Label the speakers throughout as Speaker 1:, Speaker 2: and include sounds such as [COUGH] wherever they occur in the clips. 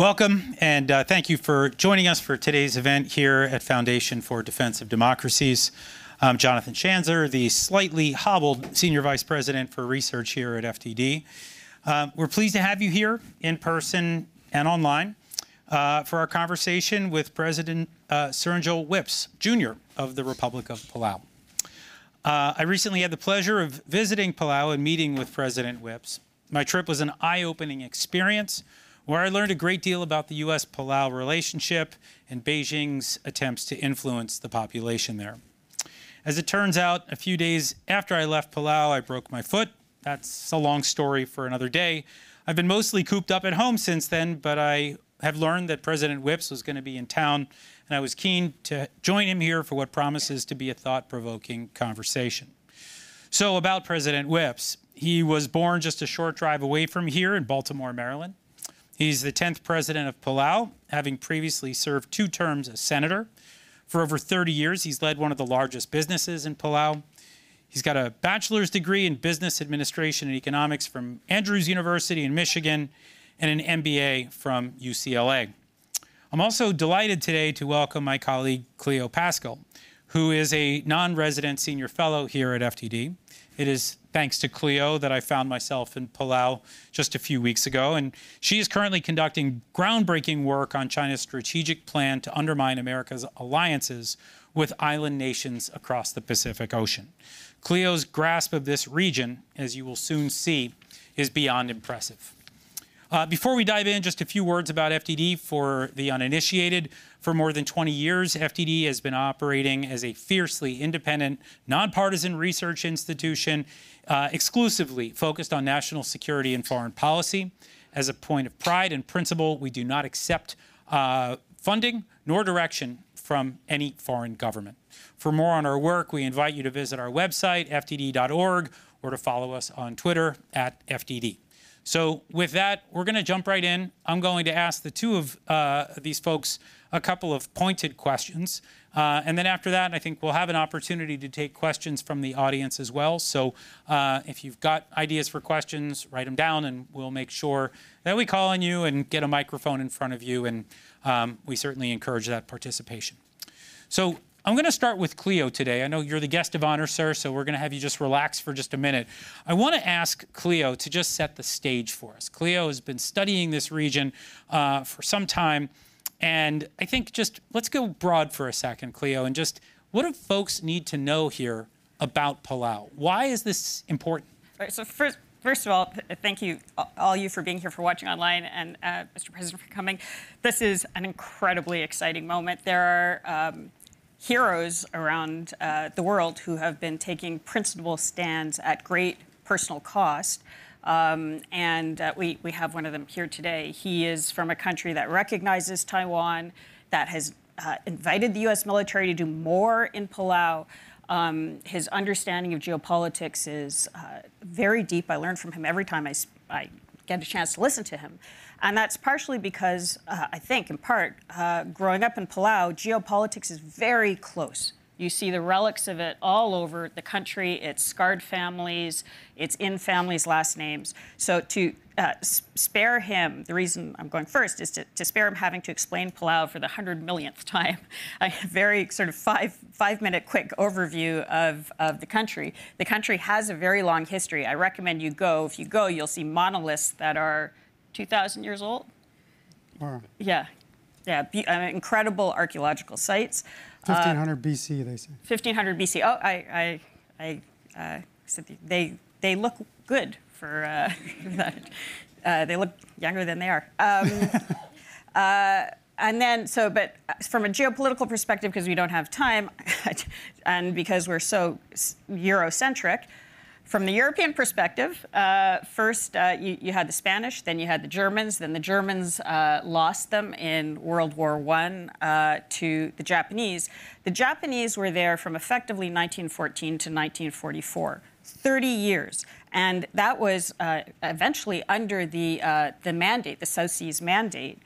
Speaker 1: Welcome, and uh, thank you for joining us for today's event here at Foundation for Defense of Democracies. I'm Jonathan Schanzer, the slightly hobbled Senior Vice President for Research here at FDD. Uh, we're pleased to have you here in person and online uh, for our conversation with President uh, Surangel Whipps, Jr. of the Republic of Palau. Uh, I recently had the pleasure of visiting Palau and meeting with President Whipps. My trip was an eye opening experience where I learned a great deal about the US Palau relationship and Beijing's attempts to influence the population there. As it turns out, a few days after I left Palau, I broke my foot. That's a long story for another day. I've been mostly cooped up at home since then, but I have learned that President Whipps was going to be in town, and I was keen to join him here for what promises to be a thought provoking conversation. So, about President Whipps, he was born just a short drive away from here in Baltimore, Maryland. He's the 10th president of Palau, having previously served two terms as senator. For over 30 years, he's led one of the largest businesses in Palau. He's got a bachelor's degree in business administration and economics from Andrews University in Michigan and an MBA from UCLA. I'm also delighted today to welcome my colleague Cleo Paskal, who is a non resident senior fellow here at FDD. It is thanks to Cleo that I found myself in Palau just a few weeks ago. And she is currently conducting groundbreaking work on China's strategic plan to undermine America's alliances with island nations across the Pacific Ocean. Cleo's grasp of this region, as you will soon see, is beyond impressive. Uh, before we dive in, just a few words about FDD for the uninitiated. For more than 20 years, FDD has been operating as a fiercely independent, nonpartisan research institution uh, exclusively focused on national security and foreign policy. As a point of pride and principle, we do not accept uh, funding nor direction from any foreign government. For more on our work, we invite you to visit our website, fdd.org, or to follow us on Twitter at FDD. So with that, we're going to jump right in. I'm going to ask the two of uh, these folks a couple of pointed questions. Uh, and then after that, I think we'll have an opportunity to take questions from the audience as well. So uh, if you've got ideas for questions, write them down and we'll make sure that we call on you and get a microphone in front of you. And um, we certainly encourage that participation. So I'm going to start with Cleo today. I know you're the guest of honor, sir, so we're going to have you just relax for just a minute. I want to ask Cleo to just set the stage for us. Cleo has been studying this region uh, for some time, and I think just let's go broad for a second, Cleo, and just what do folks need to know here about Palau? Why is this important?
Speaker 2: Right, so first, First of all, thank you, all you, for being here, for watching online, and uh, Mr. President for coming. This is an incredibly exciting moment. There are um, heroes around uh, the world who have been taking principled stands at great personal cost. Um, and uh, we, we have one of them here today. He is from a country that recognizes Taiwan, that has uh, invited the U.S. military to do more in Palau. Um, his understanding of geopolitics is uh, very deep. I learn from him every time I, I get a chance to listen to him. And that's partially because, uh, I think, in part, uh, growing up in Palau, geopolitics is very close. You see the relics of it all over the country. It's scarred families, it's in families' last names. So to uh, spare him, the reason I'm going first is to, to, spare him having to explain Palau for the hundred millionth time. [LAUGHS] A very sort of five five minute quick overview of, of the country. The country has a very long history. I recommend you go. If you go, you'll see monoliths that are 2,000 years old.
Speaker 3: Wow.
Speaker 2: Yeah, yeah, be, uh, incredible archaeological sites.
Speaker 3: 1500 uh, BC, they say.
Speaker 2: 1500 BC. Oh, I, I, I uh, said they they look good for uh, [LAUGHS] that. Uh, they look younger than they are. Um, [LAUGHS] uh, and then, so, but from a geopolitical perspective, because we don't have time, [LAUGHS] and because we're so Eurocentric, from the European perspective, uh, first uh, you, you, had the Spanish, then you had the Germans, then the Germans uh, lost them in World War I uh, to the Japanese. The Japanese were there from effectively 1914 to 1944, 30 years. And that was uh, eventually under the, uh, the mandate, the South Seas Mandate,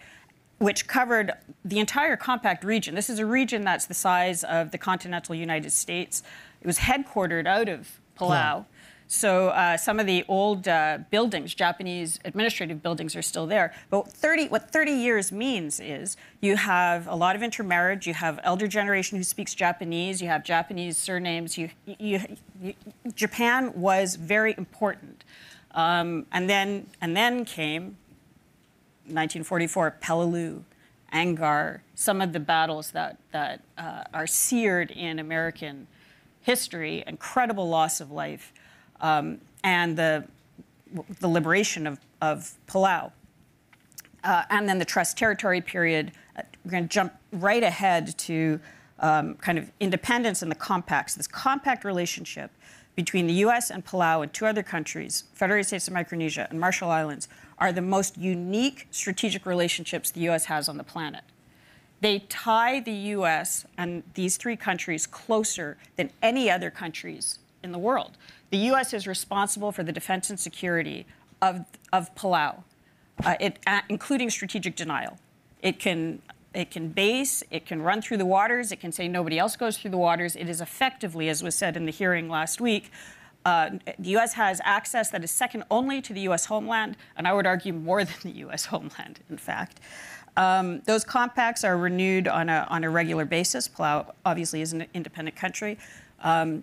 Speaker 2: which covered the entire compact region. This is a region that's the size of the continental United States. It was headquartered out of Palau. So uh, some of the old uh, buildings, Japanese administrative buildings, are still there. But 30, what 30 years means is you have a lot of intermarriage. You have elder generation who speaks Japanese. You have Japanese surnames. You, you, you, Japan was very important. Um, and then and then came 1944, Peleliu, Angaur, some of the battles that, that uh, are seared in American history, incredible loss of life, um, and the, the liberation of, of Palau. Uh, and then the trust territory period. Uh, we're going to jump right ahead to um, kind of independence and the compacts. This compact relationship between the U.S. and Palau and two other countries, Federated States of Micronesia and Marshall Islands, are the most unique strategic relationships the U.S. has on the planet. They tie the U.S. and these three countries closer than any other countries in the world. The U.S. is responsible for the defense and security of, of Palau, uh, it, uh, including strategic denial. It can it can base, it can run through the waters, it can say nobody else goes through the waters. It is effectively, as was said in the hearing last week, uh, the U.S. has access that is second only to the U.S. homeland, and I would argue more [LAUGHS] than the U.S. homeland, in fact. Um, those compacts are renewed on a, on a regular basis. Palau obviously is an independent country, um,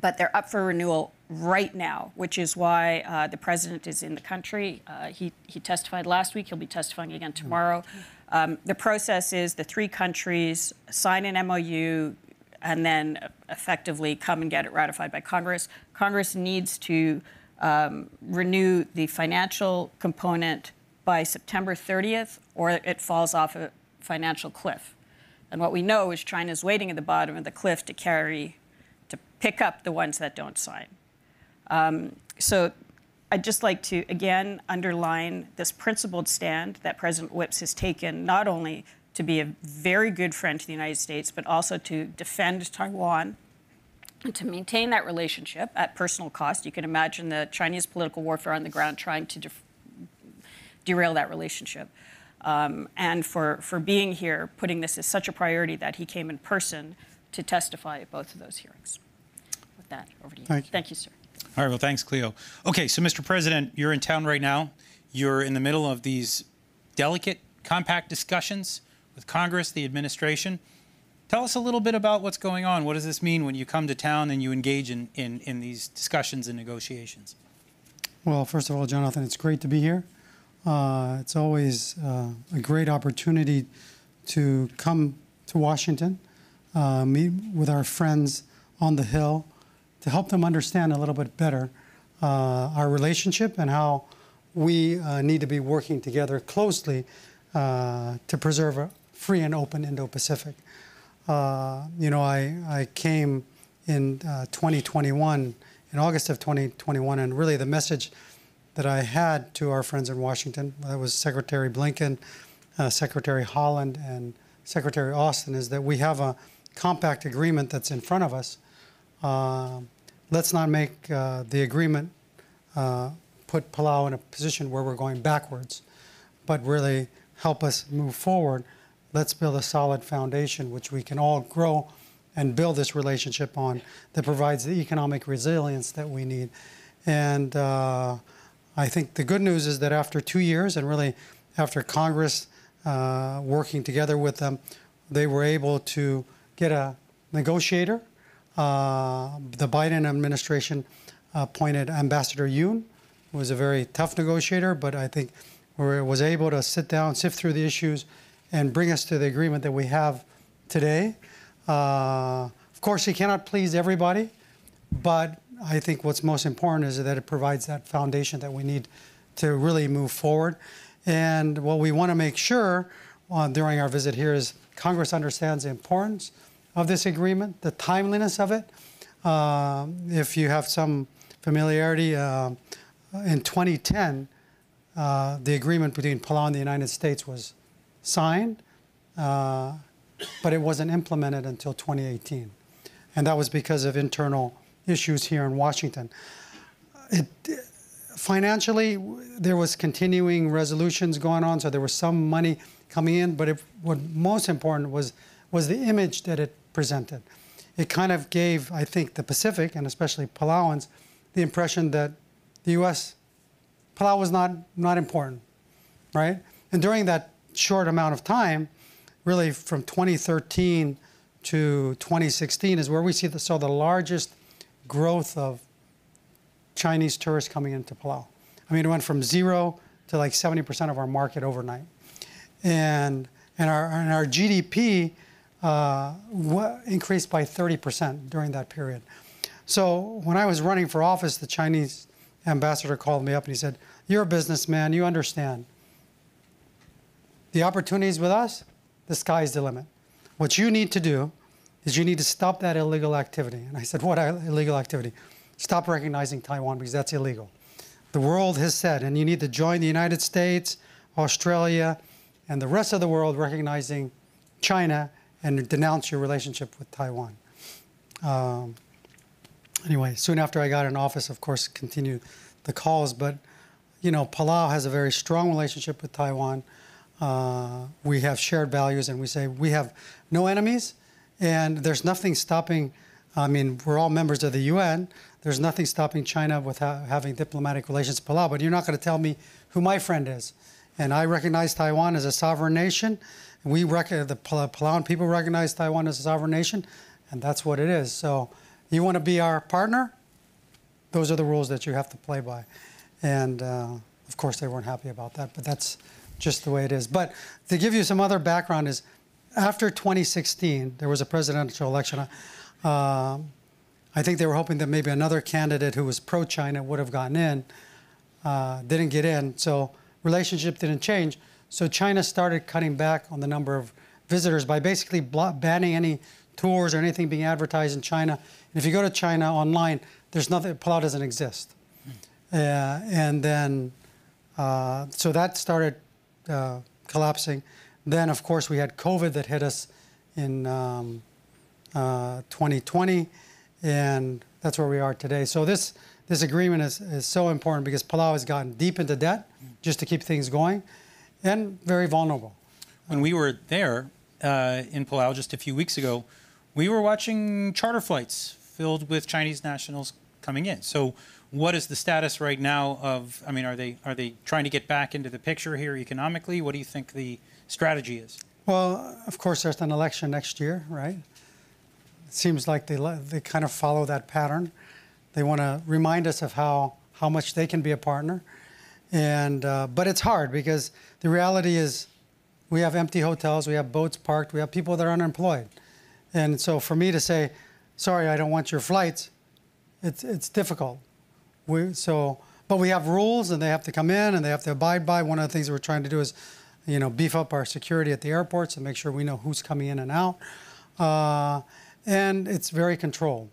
Speaker 2: but they're up for renewal right now, which is why uh, the president is in the country. Uh, he, he testified last week, he'll be testifying again tomorrow. Um, the process is the three countries sign an MOU and then effectively come and get it ratified by Congress. Congress needs to um, renew the financial component by September 30th, or it falls off a financial cliff. And what we know is China's waiting at the bottom of the cliff to carry, to pick up the ones that don't sign. Um, so I'd just like to again underline this principled stand that President Whipps has taken, not only to be a very good friend to the United States, but also to defend Taiwan and to maintain that relationship at personal cost. You can imagine the Chinese political warfare on the ground trying to def- derail that relationship. Um, and for, for being here, putting this as such a priority that he came in person to testify at both of those hearings. With that, over to you.
Speaker 3: Thank you.
Speaker 2: Thank you, sir.
Speaker 1: All right, well, thanks, Cleo. Okay, so Mr. President, you're in town right now. You're in the middle of these delicate compact discussions with Congress, the administration. Tell us a little bit about what's going on. What does this mean when you come to town and you engage in, in, in these discussions and negotiations?
Speaker 3: Well, first of all, Jonathan, it's great to be here. Uh, it's always uh, a great opportunity to come to Washington, uh, meet with our friends on the Hill, to help them understand a little bit better uh, our relationship and how we uh, need to be working together closely uh, to preserve a free and open Indo-Pacific. Uh, you know, I, I came in uh, 2021, in August of 2021, and really the message that I had to our friends in Washington, that was Secretary Blinken, Secretary Haaland, and Secretary Austin, is that we have a compact agreement that's in front of us. Uh, let's not make uh, the agreement uh, put Palau in a position where we're going backwards, but really help us move forward. Let's build a solid foundation which we can all grow and build this relationship on that provides the economic resilience that we need. And uh, I think the good news is that after two years, and really after Congress uh, working together with them, they were able to get a negotiator. Uh, the Biden administration appointed Ambassador Yun, who was a very tough negotiator, but I think was able to sit down, sift through the issues, and bring us to the agreement that we have today. Uh, of course, he cannot please everybody, but I think what's most important is that it provides that foundation that we need to really move forward. And what we want to make sure uh, during our visit here is Congress understands the importance of this agreement, the timeliness of it. Uh, if you have some familiarity, uh, in 2010, uh, the agreement between Palau and the United States was signed, uh, but it wasn't implemented until 2018. And that was because of internal issues here in Washington. It, financially, there was continuing resolutions going on, so there was some money coming in, but it, what most important was, was the image that it presented. It kind of gave, I think, the Pacific, and especially Palauans, the impression that the U.S. Palau was not not important, right? And during that short amount of time, really from 2013 to 2016 is where we see the, saw the largest growth of Chinese tourists coming into Palau. I mean, it went from zero to like 70% of our market overnight. And, and, our, and our GDP Uh, increased by 30% during that period. So when I was running for office, the Chinese ambassador called me up and he said, You're a businessman, you understand. The opportunities with us, the sky's the limit. What you need to do is you need to stop that illegal activity. And I said, What illegal activity? Stop recognizing Taiwan because that's illegal. The world has said, and you need to join the United States, Australia, and the rest of the world recognizing China and denounce your relationship with Taiwan. Um, anyway, soon after I got in office, of course, continued the calls. But you know, Palau has a very strong relationship with Taiwan. Uh, we have shared values, and we say we have no enemies, and there's nothing stopping. I mean, we're all members of the UN. There's nothing stopping China with ha- having diplomatic relations with Palau. But you're not going to tell me who my friend is. And I recognize Taiwan as a sovereign nation. We the Pal- Palauan people recognize Taiwan as a sovereign nation, and that's what it is. So, you want to be our partner? Those are the rules that you have to play by. And uh, of course, they weren't happy about that, but that's just the way it is. But to give you some other background, is after 2016, there was a presidential election. Uh, I think they were hoping that maybe another candidate who was pro China would have gotten in, uh, didn't get in. So relationship didn't change. So China started cutting back on the number of visitors by basically banning any tours or anything being advertised in China. And if you go to China online, there's nothing, Palau doesn't exist. Uh, and then, uh, so that started uh, collapsing. Then, of course, we had COVID that hit us in um, uh, 2020, and that's where we are today. So this this agreement is, is so important because Palau has gotten deep into debt just to keep things going, and very vulnerable.
Speaker 1: When we were there uh, in Palau just a few weeks ago, we were watching charter flights filled with Chinese nationals coming in. So, what is the status right now of? I mean, are they are they trying to get back into the picture here economically? What do you think the strategy is?
Speaker 3: Well, of course, there's an election next year, right? It seems like they they kind of follow that pattern. They want to remind us of how how much they can be a partner, and uh, but it's hard because the reality is, we have empty hotels, we have boats parked, we have people that are unemployed, and so for me to say, sorry, I don't want your flights, it's it's difficult. We so. But we have rules, and they have to come in, and they have to abide by. One of the things we're trying to do is, you know, beef up our security at the airports and make sure we know who's coming in and out. Uh, and it's very controlled.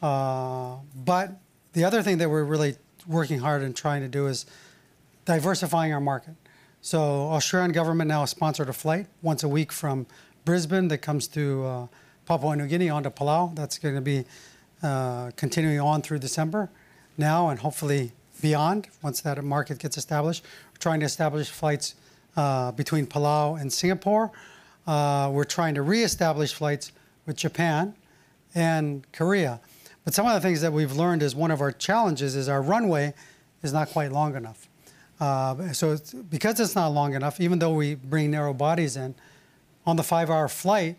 Speaker 3: Uh, but the other thing that we're really working hard and trying to do is diversifying our market. So Australian government now has sponsored a flight once a week from Brisbane that comes to uh, Papua New Guinea onto Palau. That's going to be uh, continuing on through December now and hopefully beyond once that market gets established. We're trying to establish flights uh, between Palau and Singapore. Uh, we're trying to reestablish flights with Japan and Korea. But some of the things that we've learned is one of our challenges is our runway is not quite long enough. Uh, so it's, because it's not long enough, even though we bring narrow bodies in, on the five-hour flight,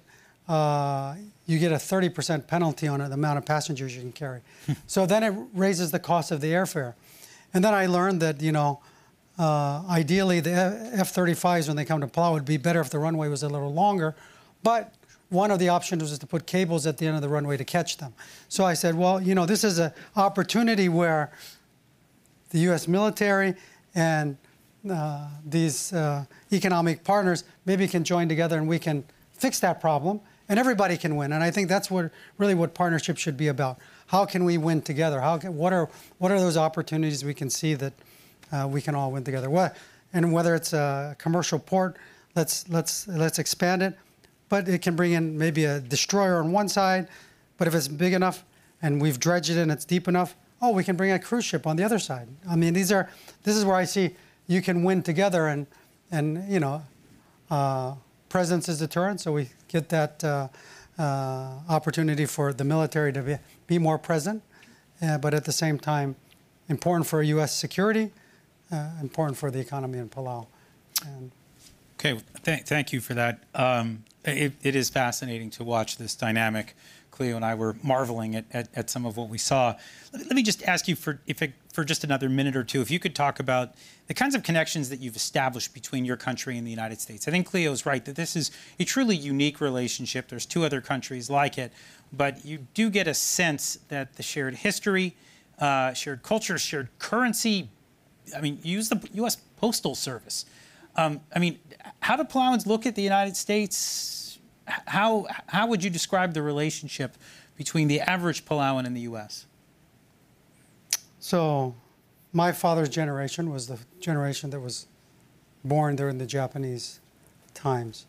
Speaker 3: uh, you get a 30% penalty on the amount of passengers you can carry. [LAUGHS] so then it raises the cost of the airfare. And then I learned that, you know, uh, ideally the F-35s when they come to Palau would be better if the runway was a little longer, but one of the options was to put cables at the end of the runway to catch them. So I said, well, you know, this is an opportunity where the U.S. military and uh, these uh, economic partners maybe can join together and we can fix that problem and everybody can win. And I think that's what really what partnership should be about. How can we win together? How can, what are what are those opportunities we can see that uh, we can all win together? What, and whether it's a commercial port, let's let's let's expand it. But it can bring in maybe a destroyer on one side. But if it's big enough and we've dredged it and it's deep enough, oh, we can bring a cruise ship on the other side. I mean, these are this is where I see you can win together and and you know, uh, presence is deterrent. So we get that uh, uh, opportunity for the military to be, be more present, uh, but at the same time important for U.S. security, uh, important for the economy in Palau. And
Speaker 1: Okay, th- thank you for that. Um, it, it is fascinating to watch this dynamic. Cleo and I were marveling at, at, at some of what we saw. Let me, let me just ask you for if it, for just another minute or two, if you could talk about the kinds of connections that you've established between your country and the United States. I think Cleo Cleo's right that this is a truly unique relationship. There's two other countries like it, but you do get a sense that the shared history, uh, shared culture, shared currency. I mean, use the U.S. Postal Service. Um, I mean, how do Palauans look at the United States? How how would you describe the relationship between the average Palauan and the U.S.?
Speaker 3: So, my father's generation was the generation that was born during the Japanese times.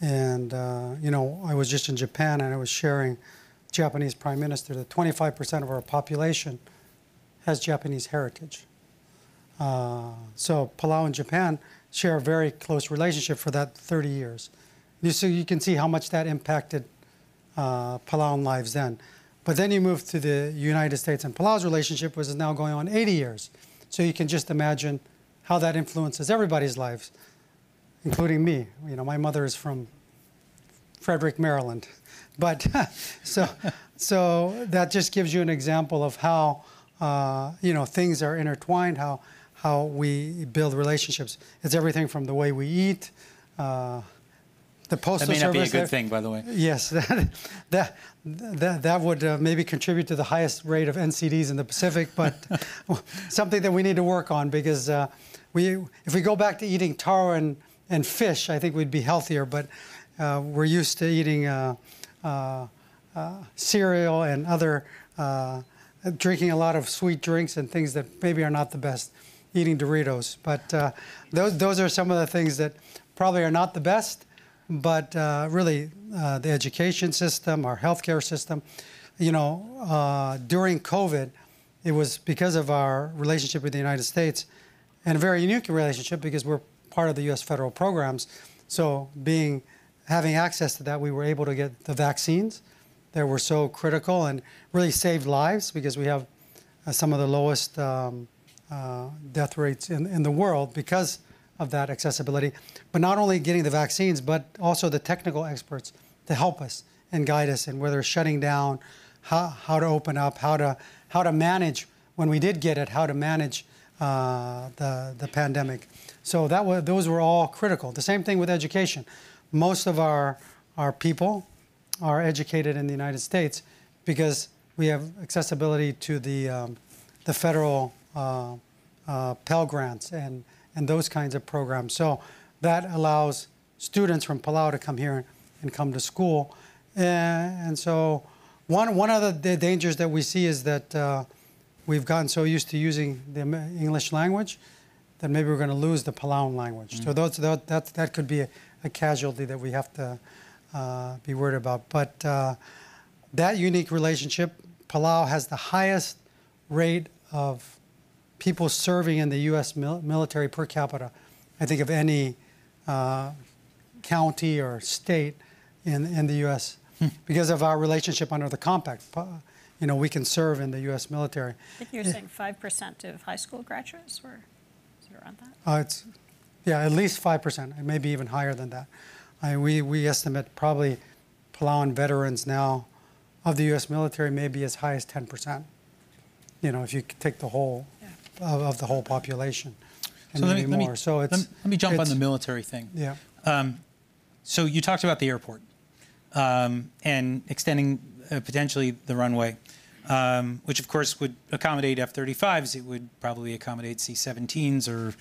Speaker 3: And, uh, you know, I was just in Japan and I was sharing Japanese prime minister that 25% of our population has Japanese heritage. Uh, so, Palau and Japan share a very close relationship for that 30 years. So you can see how much that impacted uh, Palauan lives then. But then you move to the United States and Palau's relationship, which is now going on 80 years. So you can just imagine how that influences everybody's lives, including me. You know, my mother is from Frederick, Maryland. But [LAUGHS] so, so that just gives you an example of how uh, you know things are intertwined, how how we build relationships. It's everything from the way we eat. Uh, the postal
Speaker 1: That may not be a good thing, by the way.
Speaker 3: Yes, [LAUGHS] that that that, that would uh, maybe contribute to the highest rate of NCDs in the Pacific, but [LAUGHS] something that we need to work on because uh, we if we go back to eating taro and, and fish, I think we'd be healthier. But uh, we're used to eating uh, uh, uh, cereal and other uh, drinking a lot of sweet drinks and things that maybe are not the best. Eating Doritos, but uh, those those are some of the things that probably are not the best but uh, really uh, the education system, our healthcare system. You know, uh, during COVID, it was because of our relationship with the United States, and a very unique relationship because we're part of the U.S. federal programs. So, being having access to that, we were able to get the vaccines that were so critical and really saved lives because we have uh, some of the lowest um, uh, death rates in, in the world because of that accessibility. But not only getting the vaccines, but also the technical experts to help us and guide us in whether shutting down, how, how to open up, how to how to manage when we did get it, how to manage uh, the the pandemic. So that was those were all critical. The same thing with education. Most of our our people are educated in the United States because we have accessibility to the um, the federal uh, uh, Pell grants and and those kinds of programs. So that allows students from Palau to come here and come to school. And, so one one of the, dangers that we see is that uh, we've gotten so used to using the English language that maybe we're going to lose the Palauan language. So those, that, that that could be a, a casualty that we have to uh, be worried about. But uh, that unique relationship, Palau has the highest rate of people serving in the U.S. mil- military per capita, I think, of any uh, county or state in, in the U.S. because of our relationship under the compact. You know, we can serve in the U.S. military.
Speaker 2: I think you're saying 5% of high school graduates were, is it around that?
Speaker 3: Uh, it's, yeah, at least 5%, and maybe even higher than that. I, we, we estimate probably Palauan veterans now of the U.S. military may be as high as 10%. You know, if you take the whole, of, of the whole population, and
Speaker 1: So let me, let me,
Speaker 3: more. so it's,
Speaker 1: let me jump on the military thing.
Speaker 3: Yeah.
Speaker 1: So you talked about the airport um, and extending uh, potentially the runway, um, which of course would accommodate F-35s. It would probably accommodate C-17s or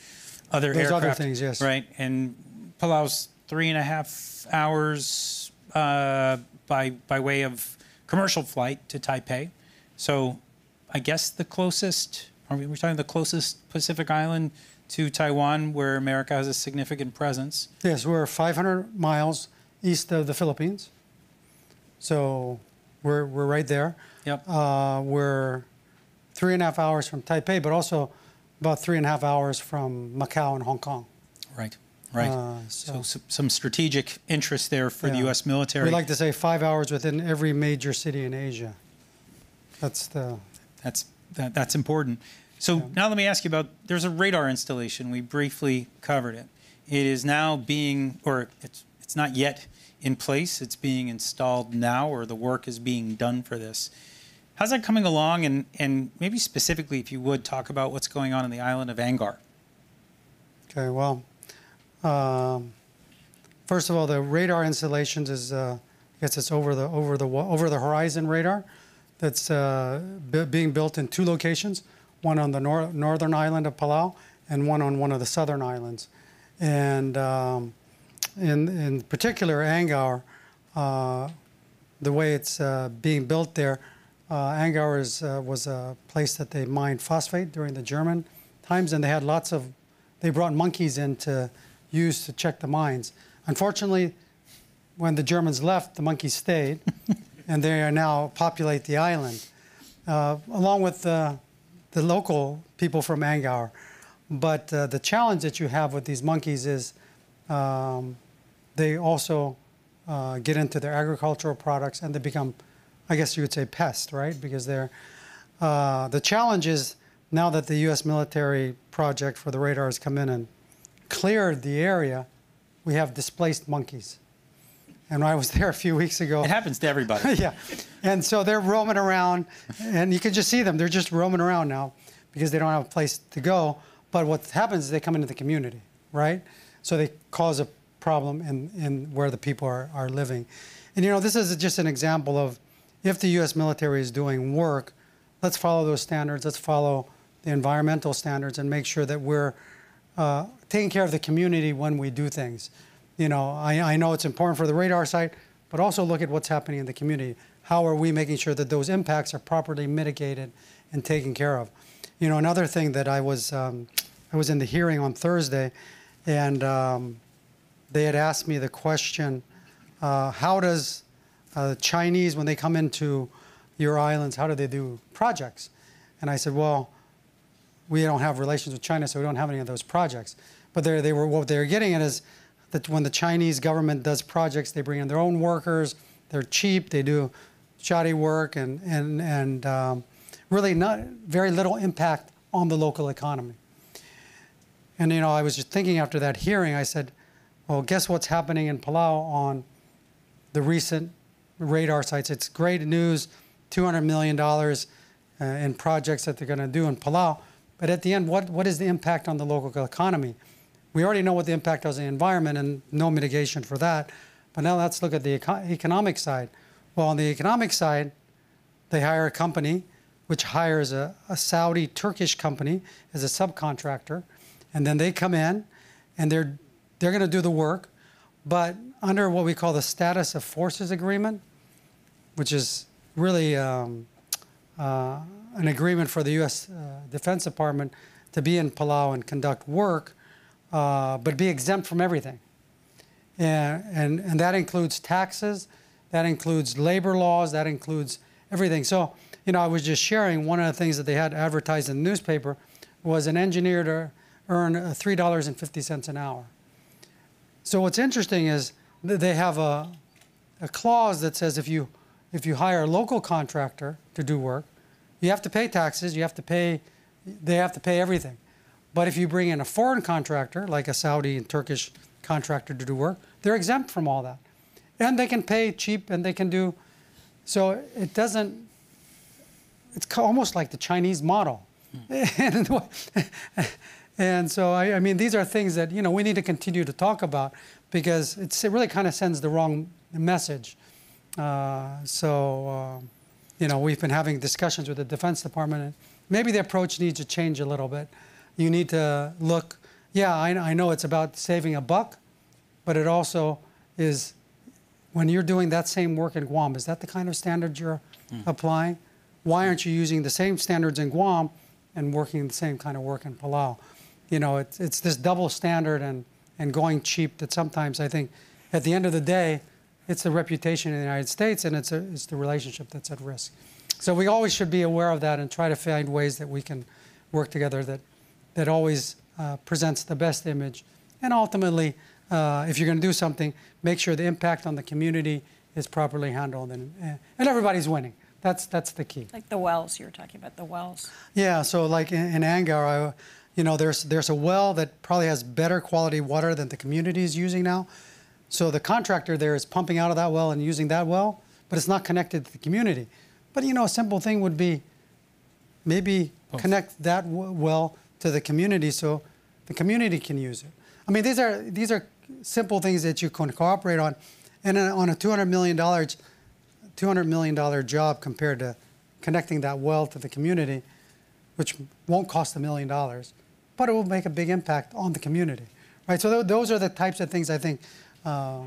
Speaker 1: other
Speaker 3: Those
Speaker 1: aircraft.
Speaker 3: other things, yes.
Speaker 1: Right, and Palau's three and a half hours uh, by by way of commercial flight to Taipei. So, I guess the closest. Are we? We're talking the closest Pacific island to Taiwan, where America has a significant presence.
Speaker 3: Yes, we're 500 miles east of the Philippines. So we're, we're right there.
Speaker 1: Yep.
Speaker 3: Uh, we're three and a half hours from Taipei, but also about three and a half hours from Macau and Hong Kong.
Speaker 1: Right, right.
Speaker 3: Uh,
Speaker 1: so
Speaker 3: so-
Speaker 1: s- some strategic interest there for the U.S. military.
Speaker 3: We like to say five hours within every major city in Asia. That's the
Speaker 1: That's that, that's important. So now let me ask you about, there's a radar installation, we briefly covered it. It is now being, or it's, it's not yet in place, it's being installed now, or the work is being done for this. How's that coming along, and, and maybe specifically, if you would, talk about what's going on in the island of Angaur?
Speaker 3: Okay, well, um, first of all, the radar installations is, uh, I guess it's over the over the over the horizon radar that's uh, bu- being built in two locations, one on the nor- northern island of Palau and one on one of the southern islands. And um, in in particular, Angaur, uh, the way it's uh, being built there, uh, Angaur is, uh, was a place that they mined phosphate during the German times, and they had lots of, they brought monkeys in to use to check the mines. Unfortunately, when the Germans left, the monkeys stayed, [LAUGHS] and they are now populate the island, uh, along with the, the local people from Angaur. But uh, the challenge that you have with these monkeys is um, they also uh, get into their agricultural products and they become, I guess you would say, pests, right? Because they're uh, the challenge is now that the U.S. military project for the radar has come in and cleared the area, we have displaced monkeys. And I was [LAUGHS] there a few weeks ago.
Speaker 1: It happens to everybody. [LAUGHS]
Speaker 3: yeah. And so they're roaming around, and you can just see them. They're just roaming around now because they don't have a place to go. But what happens is they come into the community, right? So they cause a problem in, in where the people are, are living. And you know, this is just an example of if the U.S. military is doing work, let's follow those standards. Let's follow the environmental standards and make sure that we're uh, taking care of the community when we do things. You know, I, I know it's important for the radar site, but also look at what's happening in the community. How are we making sure that those impacts are properly mitigated and taken care of? You know, another thing that I was, um, I was in the hearing on Thursday, and um, they had asked me the question, uh, how does uh, Chinese, when they come into your islands, how do they do projects? And I said, well, we don't have relations with China, so we don't have any of those projects. But they were what they were getting at is that when the Chinese government does projects, they bring in their own workers. They're cheap. They do shoddy work and and and um, really not very little impact on the local economy. And you know, I was just thinking after that hearing, I said, well, guess what's happening in Palau on the recent radar sites? It's great news, $200 million uh, in projects that they're going to do in Palau. But at the end, what, what is the impact on the local economy? We already know what the impact is on the environment and no mitigation for that. But now let's look at the eco- economic side. Well, on the economic side, they hire a company which hires a, a Saudi Turkish company as a subcontractor, and then they come in and they're they're going to do the work, but under what we call the status of forces agreement, which is really um, uh, an agreement for the U.S. Uh, Defense Department to be in Palau and conduct work, uh, but be exempt from everything. And, and, and that includes taxes, that includes labor laws, that includes everything. So, you know, I was just sharing one of the things that they had advertised in the newspaper was an engineer to earn uh, $3.50 an hour. So what's interesting is they have a, a clause that says if you if you hire a local contractor to do work, you have to pay taxes, you have to pay they have to pay everything. But if you bring in a foreign contractor, like a Saudi and Turkish contractor to do work, they're exempt from all that. And they can pay cheap and they can do so it doesn't it's almost like the Chinese model. [LAUGHS] and, and so, I, I mean, these are things that, you know, we need to continue to talk about because it's, it really kind of sends the wrong message. Uh, so, uh, you know, we've been having discussions with the Defense Department, and maybe the approach needs to change a little bit. You need to look, yeah, I, I know it's about saving a buck, but it also is when you're doing that same work in Guam, is that the kind of standard you're hmm. applying? Why aren't you using the same standards in Guam and working the same kind of work in Palau? You know, it's, it's this double standard and, and going cheap that sometimes I think at the end of the day, it's the reputation in the United States and it's, a, it's the relationship that's at risk. So we always should be aware of that and try to find ways that we can work together that, that always uh, presents the best image. And ultimately, uh, if you're going to do something, make sure the impact on the community is properly handled and, and everybody's winning. That's that's the key.
Speaker 2: Like the wells, you were talking about the wells.
Speaker 3: Yeah, so like in, in Angaur, I, you know, there's there's a well that probably has better quality water than the community is using now. So the contractor there is pumping out of that well and using that well, but it's not connected to the community. But you know, a simple thing would be maybe connect that w- well to the community so the community can use it. I mean, these are these are simple things that you can cooperate on, and on a 200 million dollars, 200 million dollar job compared to connecting that well to the community, which won't cost a million dollars, but it will make a big impact on the community, right? So th- those are the types of things I think uh,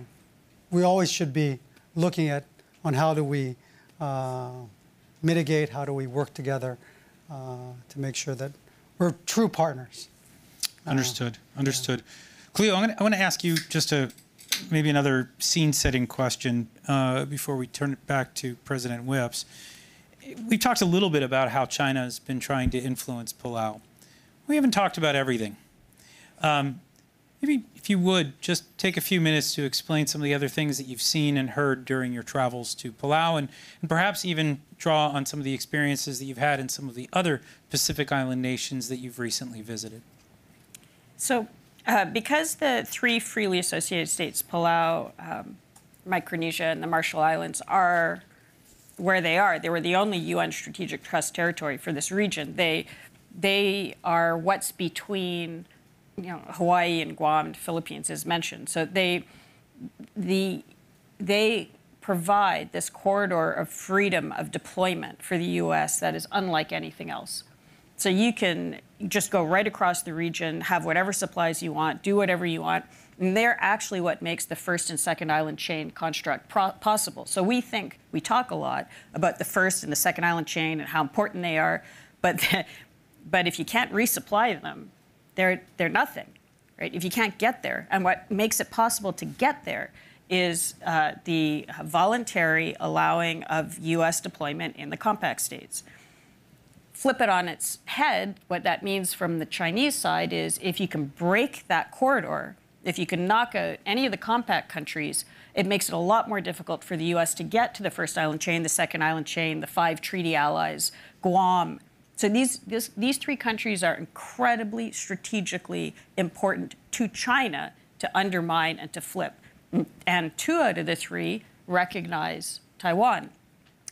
Speaker 3: we always should be looking at on how do we uh, mitigate, how do we work together uh, to make sure that we're true partners.
Speaker 1: Understood. Understood. Cleo, I'm gonna, I want to ask you just a maybe another scene-setting question uh, before we turn it back to President Whipps. We talked a little bit about how China has been trying to influence Palau. We haven't talked about everything. Um, maybe if you would just take a few minutes to explain some of the other things that you've seen and heard during your travels to Palau, and, and perhaps even draw on some of the experiences that you've had in some of the other Pacific Island nations that you've recently visited.
Speaker 2: So, uh, because the three freely associated states, Palau, um, Micronesia, and the Marshall Islands, are where they are, they were the only UN Strategic Trust territory for this region. They, they are what's between, you know, Hawaii and Guam, and Philippines, as mentioned. So they, the, they provide this corridor of freedom of deployment for the U.S. that is unlike anything else. So you can just go right across the region, have whatever supplies you want, do whatever you want. And they're actually what makes the first and second island chain construct possible. So we think, we talk a lot about the first and the second island chain and how important they are, but, [LAUGHS] but if you can't resupply them, they're, they're nothing, right? If you can't get there. And what makes it possible to get there is uh, the voluntary allowing of U.S. deployment in the compact states flip it on its head, what that means from the Chinese side is if you can break that corridor, if you can knock out any of the compact countries, it makes it a lot more difficult for the U.S. to get to the first island chain, the second island chain, the five treaty allies, Guam. So these, this, these three countries are incredibly strategically important to China to undermine and to flip. And two out of the three recognize Taiwan.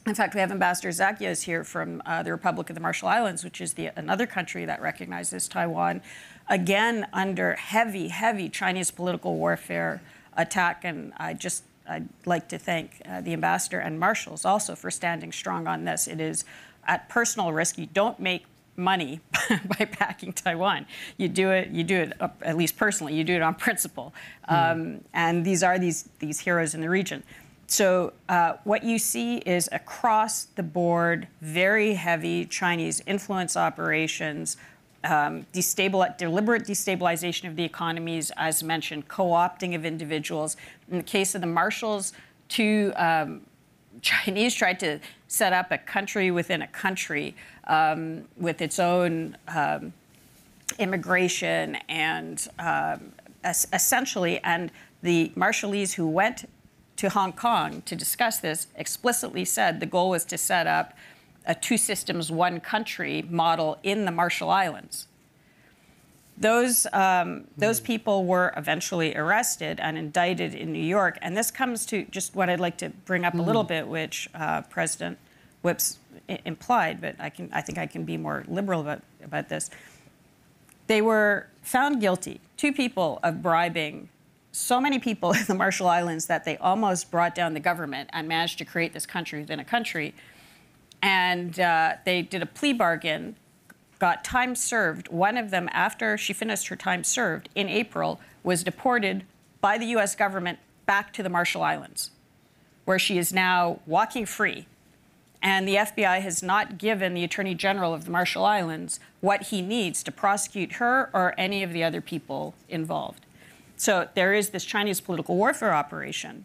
Speaker 2: In fact, we have Ambassador Zackios here from uh, the Republic of the Marshall Islands, which is the, another country that recognizes Taiwan, again under heavy, heavy Chinese political warfare attack. And I just I'd like to thank uh, the ambassador and Marshalls also for standing strong on this. It is at personal risk. You don't make money [LAUGHS] by backing Taiwan. You do it. You do it uh, at least personally. You do it on principle. Mm. Um, and these are these these heroes in the region. So uh, what you see is across the board, very heavy Chinese influence operations, um, destabil- deliberate destabilization of the economies, as mentioned, co-opting of individuals. In the case of the Marshalls, two um, Chinese tried to set up a country within a country um, with its own um, immigration and um, essentially, and the Marshallese who went to Hong Kong to discuss this explicitly said the goal was to set up a two systems, one country model in the Marshall Islands. Those, um, those people were eventually arrested and indicted in New York. And this comes to just what I'd like to bring up a little bit, which uh, President Whipps I- implied, but I, can, I think I can be more liberal about, about this. They were found guilty, two people, of bribing so many people [LAUGHS] in the Marshall Islands that they almost brought down the government and managed to create this country within a country. And uh, they did a plea bargain, got time served. One of them, after she finished her time served in April, was deported by the US government back to the Marshall Islands, where she is now walking free. And the FBI has not given the Attorney General of the Marshall Islands what he needs to prosecute her or any of the other people involved. So there is this Chinese political warfare operation,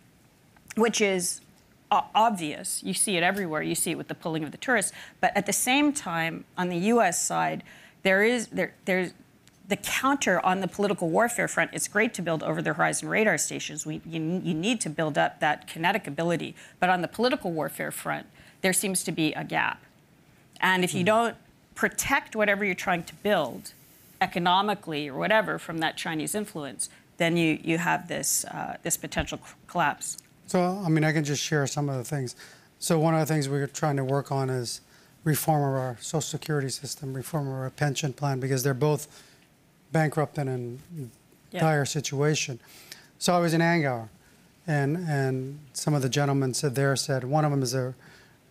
Speaker 2: which is obvious. You see it everywhere. You see it with the pulling of the tourists. But at the same time, on the U.S. side, there is there there's the counter on the political warfare front. It's great to build over the horizon radar stations. We you, you need to build up that kinetic ability. But on the political warfare front, there seems to be a gap. And if you don't protect whatever you're trying to build economically or whatever from that Chinese influence, then you, you have this, uh, this potential collapse.
Speaker 3: So, I mean, I can just share some of the things. So, one of the things we're trying to work on is reform of our social security system, reform of our pension plan, because they're both bankrupt and in
Speaker 2: Yeah.
Speaker 3: dire situation. So, I was in Angaur, and and some of the gentlemen said there said one of them is a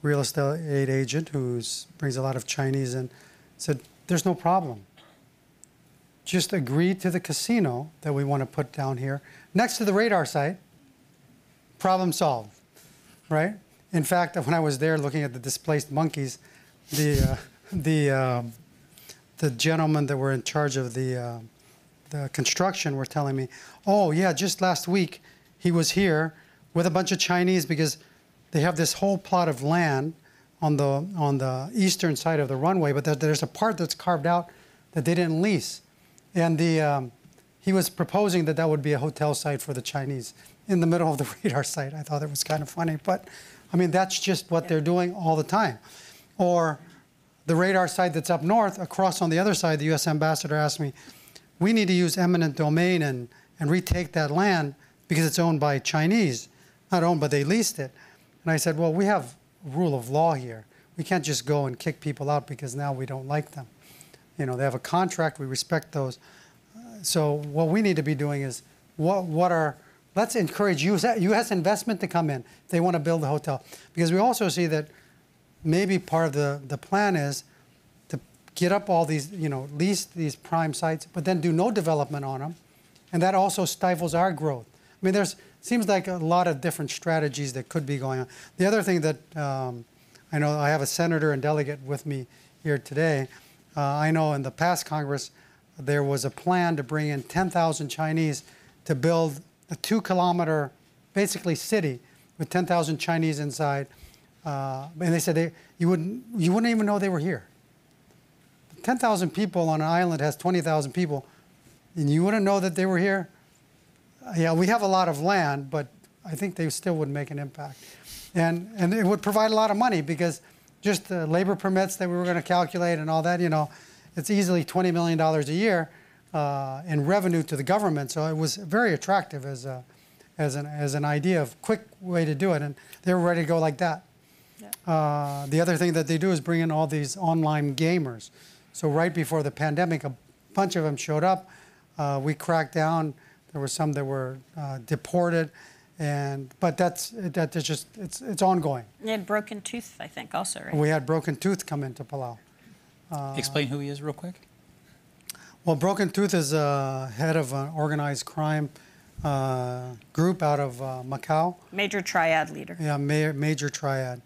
Speaker 3: real estate agent who brings a lot of Chinese in. Said there's no problem. Just agree to the casino that we want to put down here next to the radar site problem solved, right? In fact, when I was there looking at the displaced monkeys, the uh, the um, the gentlemen that were in charge of the uh, the construction were telling me, "Oh yeah, just last week he was here with a bunch of Chinese because they have this whole plot of land on the on the eastern side of the runway, but there, there's a part that's carved out that they didn't lease, and the um, he was proposing that that would be a hotel site for the Chinese in the middle of the [LAUGHS] radar site. I thought it was kind of funny, but I mean that's just what they're doing all the time. Or the radar site that's up north, across on the other side, the U.S. ambassador asked me, "We need to use eminent domain and and retake that land because it's owned by Chinese, not owned, but they leased it." And I said, "Well, we have rule of law here. We can't just go and kick people out because now we don't like them. You know, they have a contract. We respect those." So what we need to be doing is what what are let's encourage US, U.S. investment to come in they want to build a hotel because we also see that maybe part of the, the plan is to get up all these you know lease these prime sites but then do no development on them and that also stifles our growth. I mean there's seems like a lot of different strategies that could be going on. The other thing that um, I know I have a senator and delegate with me here today. Uh, I know in the past Congress there was a plan to bring in 10,000 Chinese to build a two kilometer, basically city with 10,000 Chinese inside. Uh, and they said they, you, wouldn't, you wouldn't even know they were here. 10,000 people on an island has 20,000 people, and you wouldn't know that they were here? Yeah, we have a lot of land, but I think they still would make an impact. And, and it would provide a lot of money because just the labor permits that we were going to calculate and all that, you know, it's easily $20 million a year uh, in revenue to the government. So it was very attractive as, a, as, an, as an idea of quick way to do it. And they were ready to go like that. Uh, the other thing that they do is bring in all these online gamers. So right before the pandemic, a bunch of them showed up. Uh, we cracked down. There were some that were uh, deported, and but that's that is just it's it's ongoing.
Speaker 2: You had broken tooth, I think, also, right?
Speaker 3: We had Broken Tooth come into Palau.
Speaker 1: Explain who he is real quick.
Speaker 3: Well, Broken Tooth is uh, head of an organized crime uh, group out of uh, Macau.
Speaker 2: Major triad leader.
Speaker 3: Yeah, ma- major triad.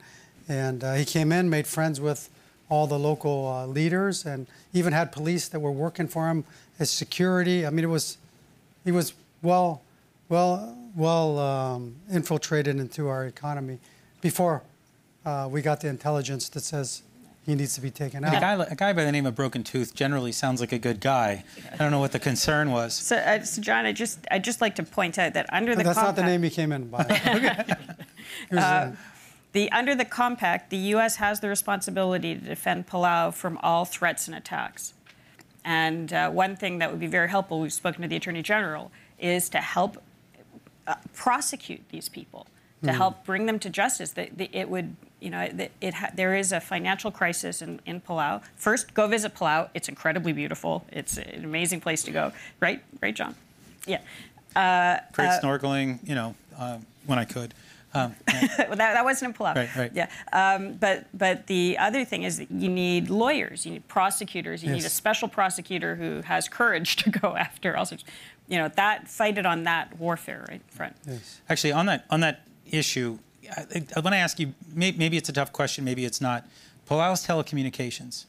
Speaker 3: And uh, he came in, made friends with all the local uh, leaders, and even had police that were working for him as security. I mean, it was, he was well, well, well um, infiltrated into our economy before uh, we got the intelligence that says he needs to be taken
Speaker 1: A
Speaker 3: out.
Speaker 1: guy, a guy by the name of Broken Tooth generally sounds like a good guy. I don't know what the concern was.
Speaker 2: So, uh, so John, I just I just like to point out that under the
Speaker 3: But that's not the name he came in by. [LAUGHS] Here's the-
Speaker 2: The, under the compact, the U.S. has the responsibility to defend Palau from all threats and attacks. And uh, one thing that would be very helpful, we've spoken to the Attorney General, is to help uh, prosecute these people, to help bring them to justice. That that it would, you know, it ha- there is a financial crisis in, in Palau. First, go visit Palau. It's incredibly beautiful. It's an amazing place to go. Right, right, John? Yeah.
Speaker 1: Great snorkeling, you know, uh, when I could. Um, [LAUGHS] yeah.
Speaker 2: well, that, that wasn't in Palau.
Speaker 1: Right, right.
Speaker 2: Yeah. Um, but but the other thing is that you need lawyers, you need prosecutors, you need a special prosecutor who has courage [LAUGHS] to go after all sorts. You know that fight it on that warfare right front.
Speaker 3: yes.
Speaker 1: Actually, on that on that issue, I, I want to ask you. May, maybe it's a tough question. Maybe it's not. Palau's telecommunications.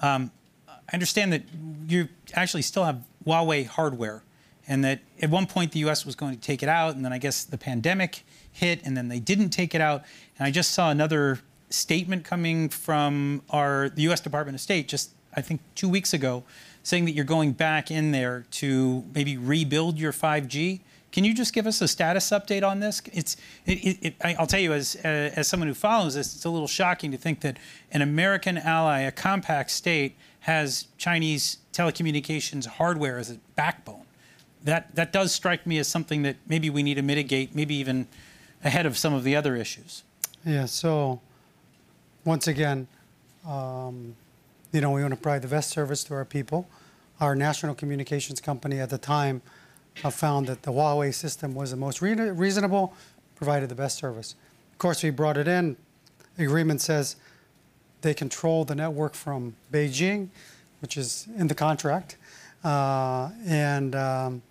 Speaker 1: Um, I understand that you actually still have Huawei hardware, and that at one point the U.S. was going to take it out, and then I guess the pandemic hit, and then they didn't take it out. And I just saw another statement coming from our the U.S. Department of State just I think two weeks ago saying that you're going back in there to maybe rebuild your 5G. Can you just give us a status update on this? It's, it, it, I'll tell you, as, uh, as someone who follows this, it's a little shocking to think that an American ally, a compact state, has Chinese telecommunications hardware as a backbone. That, that does strike me as something that maybe we need to mitigate, maybe even ahead of some of the other issues.
Speaker 3: Yeah, so once again, um, you know, we want to provide the best service to our people. Our national communications company at the time found that the Huawei system was the most rea- reasonable, provided the best service. Of course, we brought it in. The agreement says they control the network from Beijing, which is in the contract. Uh, and um,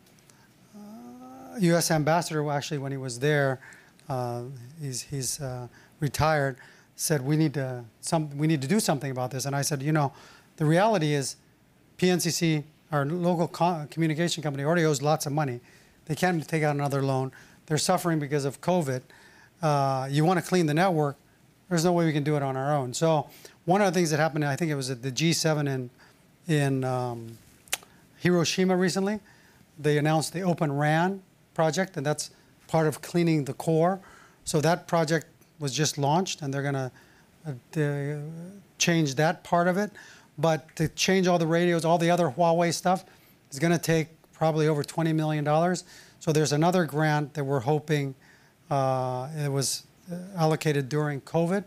Speaker 3: U.S. ambassador, actually, when he was there, uh, he's, he's uh, retired, said we need to some we need to do something about this. And I said, you know, the reality is, PNCC, our local co- communication company, already owes lots of money. They can't take out another loan. They're suffering because of COVID. Uh, you want to clean the network. There's no way we can do it on our own. So one of the things that happened, I think it was at the G7 in in um, Hiroshima recently. They announced the Open RAN project, and that's part of cleaning the core. So that project was just launched, and they're going to uh, change that part of it. But to change all the radios, all the other Huawei stuff, is going to take probably over $20 million. So there's another grant that we're hoping uh, it was uh, allocated during COVID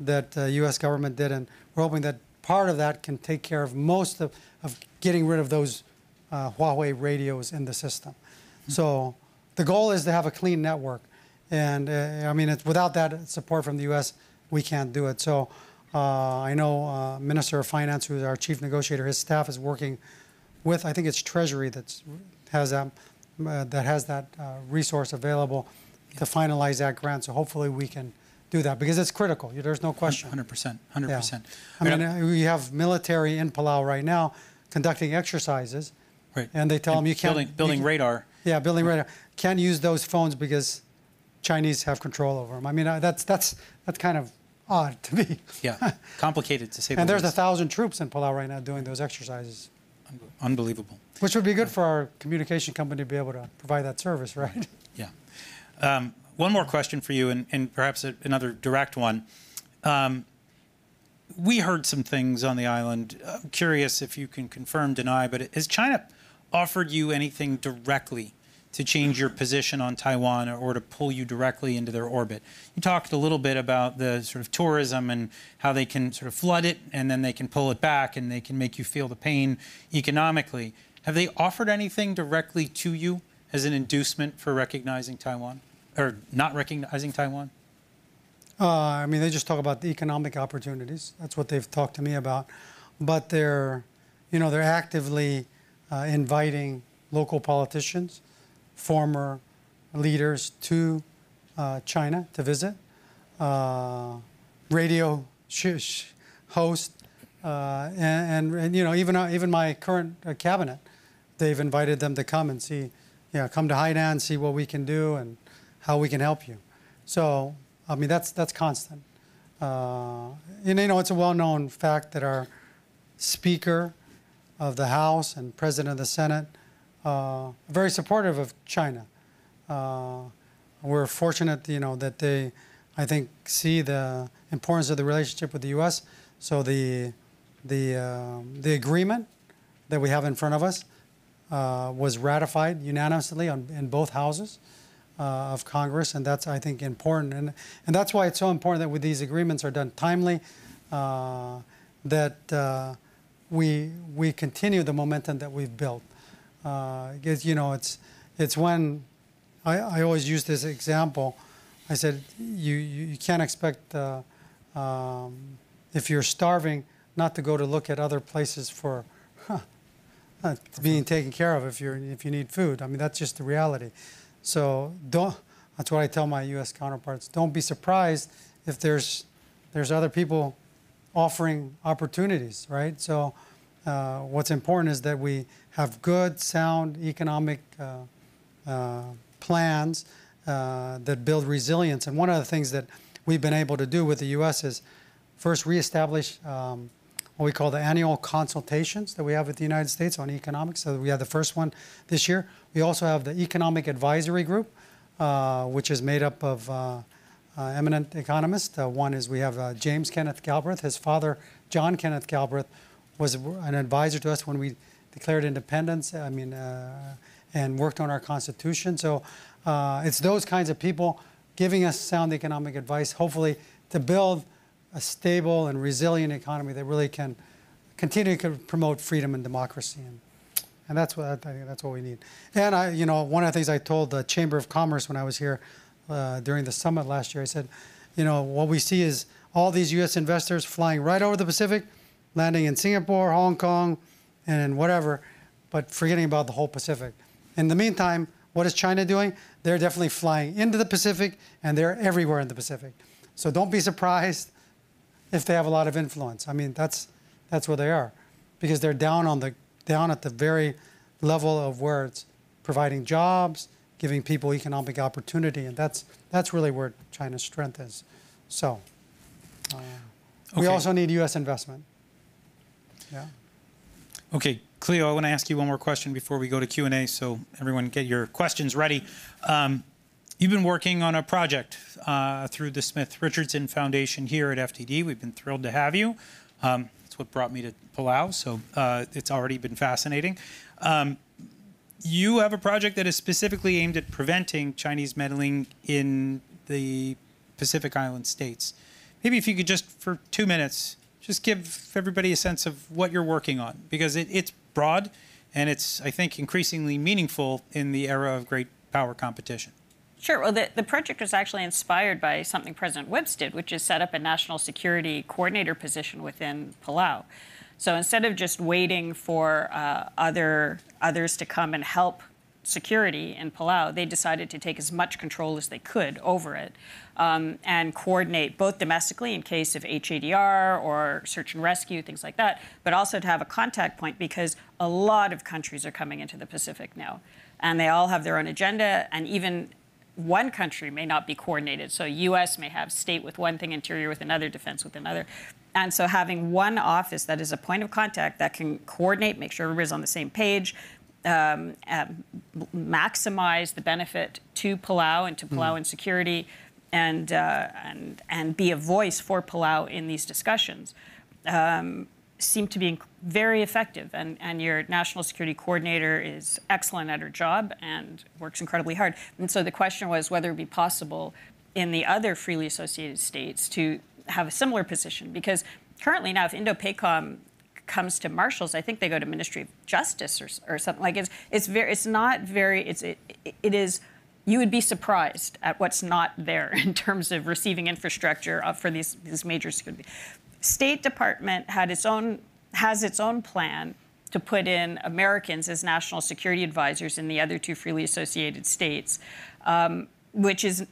Speaker 3: that the U.S. government did, and we're hoping that part of that can take care of most of, of getting rid of those uh, Huawei radios in the system. So the goal is to have a clean network, and uh, I mean, it's, without that support from the U.S., we can't do it. So uh, I know uh, Minister of Finance, who is our chief negotiator, his staff is working with I think it's Treasury that's has that uh, that has that uh, resource available to finalize that grant. So hopefully we can do that because it's critical. There's no question.
Speaker 1: 100%. 100%.
Speaker 3: I mean, uh, we have military in Palau right now conducting exercises,
Speaker 1: Right.
Speaker 3: and they tell them you can't
Speaker 1: Building,
Speaker 3: you can-
Speaker 1: radar.
Speaker 3: Yeah, building radar. Can't use those phones because Chinese have control over them. I mean, uh, that's that's that's kind of odd to me.
Speaker 1: Yeah. [LAUGHS] Complicated to say the
Speaker 3: And there's a
Speaker 1: least.
Speaker 3: thousand troops in Palau right now doing those exercises,
Speaker 1: Unbelievable.
Speaker 3: which would be good for our communication company to be able to provide that service, [LAUGHS] right?
Speaker 1: Yeah. Um, one more question for you, and, and perhaps a, another direct one. Um, we heard some things on the island. I'm curious if you can confirm, deny, but has China offered you anything directly to change your position on Taiwan or, or to pull you directly into their orbit? You talked a little bit about the sort of tourism and how they can sort of flood it and then they can pull it back and they can make you feel the pain economically. Have they offered anything directly to you as an inducement for recognizing Taiwan or not recognizing Taiwan?
Speaker 3: Uh, I mean, they just talk about the economic opportunities. That's what they've talked to me about. But they're, you know, they're actively uh, inviting local politicians, former leaders to uh, China to visit. Uh, radio host, uh, and, and, and you know, even uh, even my current uh, cabinet, they've invited them to come and see, yeah, come to Hainan, see what we can do and how we can help you. So, I mean, that's that's constant. Uh, and you know, it's a well-known fact that our Speaker of the House and President of the Senate uh, very supportive of China. Uh, we're fortunate, you know, that they, I think, see the importance of the relationship with the U.S. So the the um the agreement that we have in front of us uh, was ratified unanimously on, in both houses uh, of Congress, and that's I think important, and and that's why it's so important that with these agreements are done timely, uh, that uh, we we continue the momentum that we've built. Uh, you know it's it's when I, I always use this example. I said you you, you can't expect uh, um, if you're starving not to go to look at other places for. uh, being taken care of if you're if you need food. I mean that's just the reality. So don't. That's what I tell my U.S. counterparts. Don't be surprised if there's there's other people offering opportunities, right? So uh, what's important is that we have good, sound economic uh, uh, plans that build resilience. And one of the things that we've been able to do with the U.S. is first reestablish um, what we call the annual consultations that we have with the United States on economics. So we had the first one this year. We also have the Economic Advisory Group, uh, which is made up of uh, uh, eminent economists. One is we have James Kenneth Galbraith. His father, John Kenneth Galbraith, was an advisor to us when we declared independence. I mean, uh, and worked on our constitution. So uh, it's those kinds of people giving us sound economic advice, hopefully to build a stable and resilient economy that really can continue to promote freedom and democracy. And, and that's what I think that's what we need. And I, you know, one of the things I told the Chamber of Commerce when I was here uh, during the summit last year, I said, you know, what we see is all these U.S. investors flying right over the Pacific, landing in Singapore, Hong Kong, and whatever, but forgetting about the whole Pacific. In the meantime, what is China doing? They're definitely flying into the Pacific, and they're everywhere in the Pacific. So don't be surprised if they have a lot of influence. I mean, that's that's where they are, because they're down on the down at the very level of where it's providing jobs, giving people economic opportunity, and that's that's really where China's strength is. So uh, we also need U.S. investment. Yeah.
Speaker 1: Okay, Cleo, I want to ask you one more question before we go to Q&A, so everyone get your questions ready. Um, You've been working on a project uh, through the Smith Richardson Foundation here at FDD. We've been thrilled to have you. Um, That's what brought me to Palau, so uh, it's already been fascinating. Um, You have a project that is specifically aimed at preventing Chinese meddling in the Pacific Island states. Maybe if you could just, for two minutes, just give everybody a sense of what you're working on, because it, it's broad and it's, I think, increasingly meaningful in the era of great power competition.
Speaker 2: Sure. Well, the, the project was actually inspired by something President Whipps did, which is set up a national security coordinator position within Palau. So instead of just waiting for uh, other others to come and help security in Palau, they decided to take as much control as they could over it um, and coordinate both domestically in case of HADR or search and rescue, things like that, but also to have a contact point because a lot of countries are coming into the Pacific now. And they all have their own agenda, and even one country may not be coordinated. So U.S. may have state with one thing, interior with another, defense with another. And so having one office that is a point of contact that can coordinate, make sure everybody's on the same page, um, um, maximize the benefit to Palau and to Palau and security, and, uh, and, and be a voice for Palau in these discussions um, seem to be very effective. And, and your national security coordinator is excellent at her job and works incredibly hard. And so the question was whether it would be possible in the other freely associated states to have a similar position. Because currently now, if Indo-PACOM comes to Marshalls, I think they go to Ministry of Justice or, or something like it's it's very it's not very it's it, it is you would be surprised at what's not there [LAUGHS] in terms of receiving infrastructure uh, for these these major security. State Department had its own has its own plan to put in Americans as national security advisors in the other two freely associated states, um, which is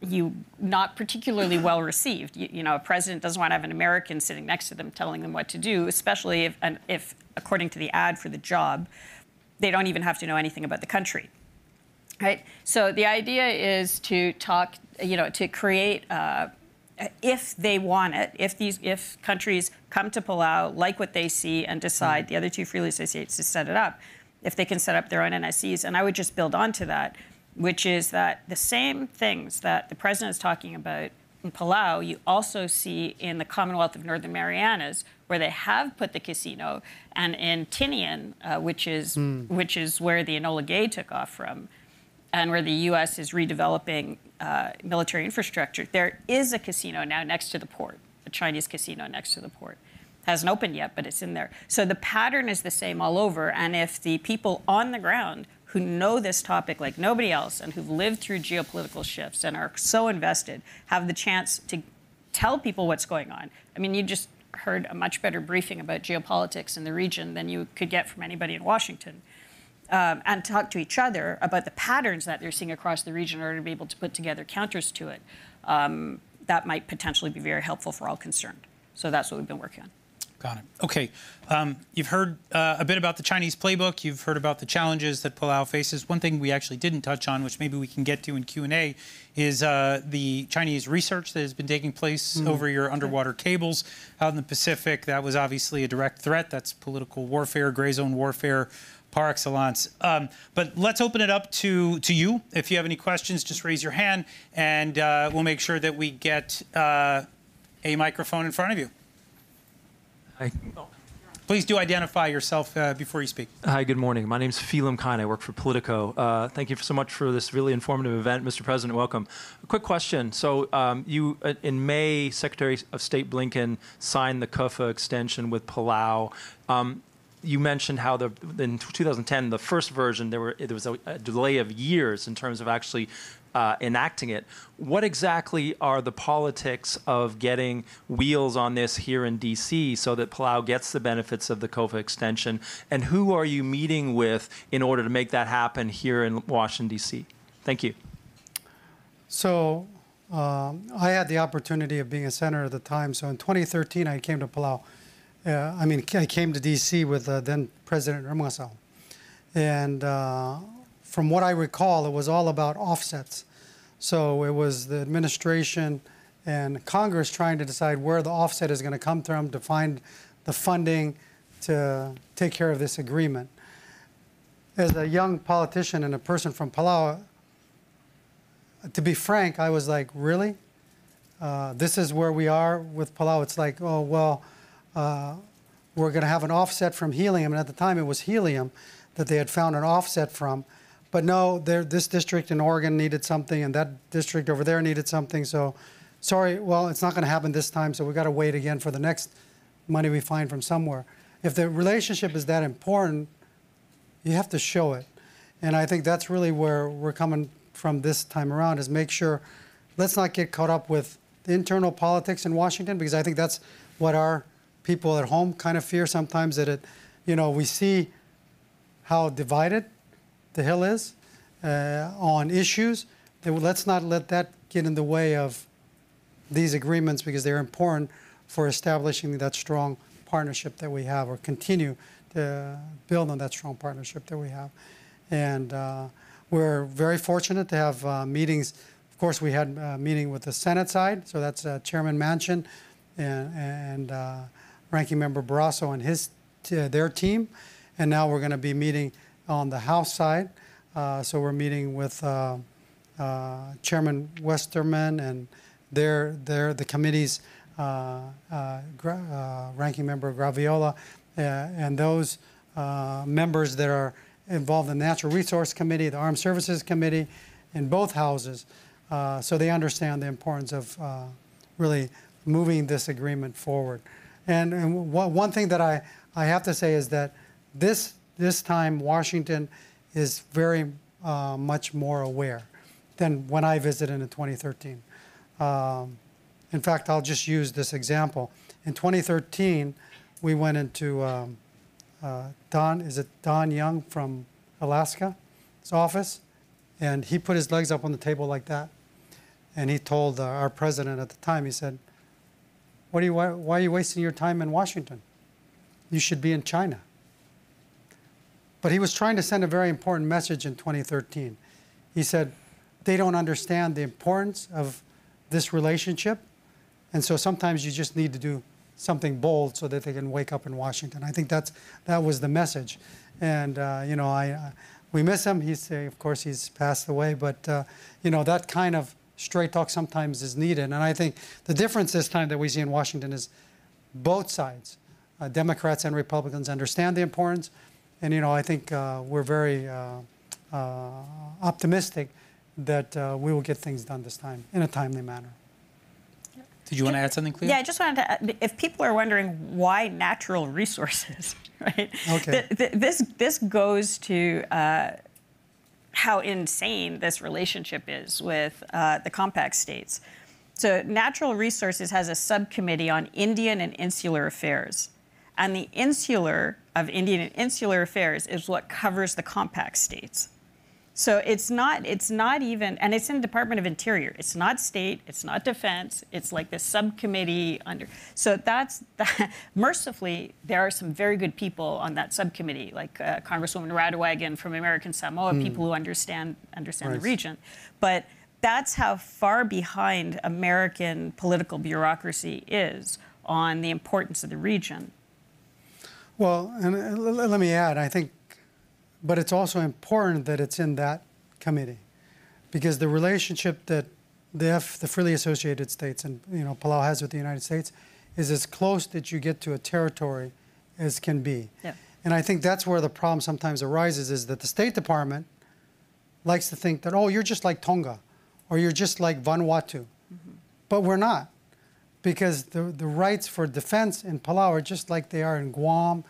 Speaker 2: you not particularly well received. You, you know, a president doesn't want to have an American sitting next to them telling them what to do, especially if, if, according to the ad for the job, they don't even have to know anything about the country. Right. So the idea is to talk, you know, to create. Uh, if they want it, if these, if countries come to Palau, like what they see, and decide the other two freely associated to set it up, if they can set up their own NSCs, and I would just build onto that, which is that the same things that the president is talking about in Palau, you also see in the Commonwealth of Northern Marianas, where they have put the casino, and in Tinian, uh, which is which is where the Enola Gay took off from, and where the U.S. is redeveloping uh, military infrastructure. There is a casino now next to the port, a Chinese casino next to the port. Hasn't opened yet, but it's in there. So the pattern is the same all over. And if the people on the ground who know this topic like nobody else and who've lived through geopolitical shifts and are so invested have the chance to tell people what's going on. I mean, you just heard a much better briefing about geopolitics in the region than you could get from anybody in Washington um, and talk to each other about the patterns that they're seeing across the region in order to be able to put together counters to it, um, that might potentially be very helpful for all concerned. So that's what we've been working on.
Speaker 1: Got it. Okay. Um, you've heard uh, a bit about the Chinese playbook. You've heard about the challenges that Palau faces. One thing we actually didn't touch on, which maybe we can get to in Q&A, is uh, the Chinese research that has been taking place over your underwater cables out in the Pacific. That was obviously a direct threat. That's political warfare, gray zone warfare par excellence. Um, but let's open it up to, to you. If you have any questions, just raise your hand, and uh, we'll make sure that we get uh, a microphone in front of you.
Speaker 4: Hi.
Speaker 1: Please do identify yourself uh, before you speak.
Speaker 4: Hi, good morning. My name is Phelim Kine. I work for Politico. Uh, thank you so much for this really informative event. Mr. President, welcome. A quick question. So, um, you, uh, in May, Secretary of State Blinken signed the COFA extension with Palau. Um, you mentioned how the, in 2010, the first version, there, were, there was a, a delay of years in terms of actually uh, enacting it. What exactly are the politics of getting wheels on this here in DC so that Palau gets the benefits of the COFA extension? And who are you meeting with in order to make that happen here in Washington, DC? Thank you.
Speaker 3: So um, I had the opportunity of being a senator at the time. So in 2013, I came to Palau. Uh, I mean, I came to D.C. with uh, then President Remengesau. And uh, from what I recall, it was all about offsets. So it was the administration and Congress trying to decide where the offset is going to come from to find the funding to take care of this agreement. As a young politician and a person from Palau, to be frank, I was like, really? Uh, this is where we are with Palau. It's like, oh, well, uh, we're going to have an offset from helium. And at the time, it was helium that they had found an offset from. But no, this district in Oregon needed something, and that district over there needed something. So, sorry, well, it's not going to happen this time. So, we've got to wait again for the next money we find from somewhere. If the relationship is that important, you have to show it. And I think that's really where we're coming from this time around is make sure let's not get caught up with the internal politics in Washington because I think that's what our people at home kind of fear sometimes that it, you know, we see how divided the Hill is uh, on issues. That let's not let that get in the way of these agreements because they're important for establishing that strong partnership that we have or continue to build on that strong partnership that we have. And uh, we're very fortunate to have uh, meetings. Of course, we had a meeting with the Senate side, so that's uh, Chairman Manchin and, and uh, Ranking Member Barrasso and his their team. And now we're going to be meeting on the House side. Uh, so we're meeting with uh, uh, Chairman Westerman and their, their, the committee's Ranking Member Grijalva and those members that are involved in the Natural Resource Committee, the Armed Services Committee, in both houses, uh, so they understand the importance of uh, really moving this agreement forward. And, and one thing that I, I have to say is that this, this time Washington is very uh, much more aware than when I visited in 2013. Um, in fact, I'll just use this example. In 2013, we went into um, uh, Don, is it Don Young from Alaska, his office, and he put his legs up on the table like that. And he told uh, our president at the time, he said, what are you, why, why are you wasting your time in Washington? You should be in China. But he was trying to send a very important message in 2013. He said, they don't understand the importance of this relationship. And so sometimes you just need to do something bold so that they can wake up in Washington. I think that's that was the message, and uh, you know I, uh, we miss him. He's uh, of course he's passed away, but uh, you know that kind of straight talk sometimes is needed. And I think the difference this time that we see in Washington is both sides, uh, Democrats and Republicans, understand the importance, and you know I think uh, we're very optimistic that we will get things done this time in a timely manner.
Speaker 1: Did you want to add something, Cleo?
Speaker 2: Yeah, I just wanted to. Add, if people are wondering why natural resources, [LAUGHS] right?
Speaker 3: Okay.
Speaker 2: Th- th- this this goes to uh, how insane this relationship is with uh, the compact states. So, natural resources has a subcommittee on Indian and insular affairs, and the insular of Indian and insular affairs is what covers the compact states. So it's not it's not even and it's in the Department of Interior. It's not state, it's not defense. It's like this subcommittee under. So that's that, [LAUGHS] mercifully there are some very good people on that subcommittee like uh, Congresswoman Radewagen from American Samoa, people who understand understand
Speaker 3: Right.
Speaker 2: the region. But that's how far behind American political bureaucracy is on the importance of the region.
Speaker 3: Well, and uh, let me add, I think, but it's also important that it's in that committee, because the relationship that the F, the freely associated states and you know Palau has with the United States is as close that you get to a territory as can be.
Speaker 2: Yeah.
Speaker 3: And I think that's where the problem sometimes arises is that the State Department likes to think that oh you're just like Tonga, or you're just like Vanuatu, mm-hmm. but we're not because the, the rights for defense in Palau are just like they are in Guam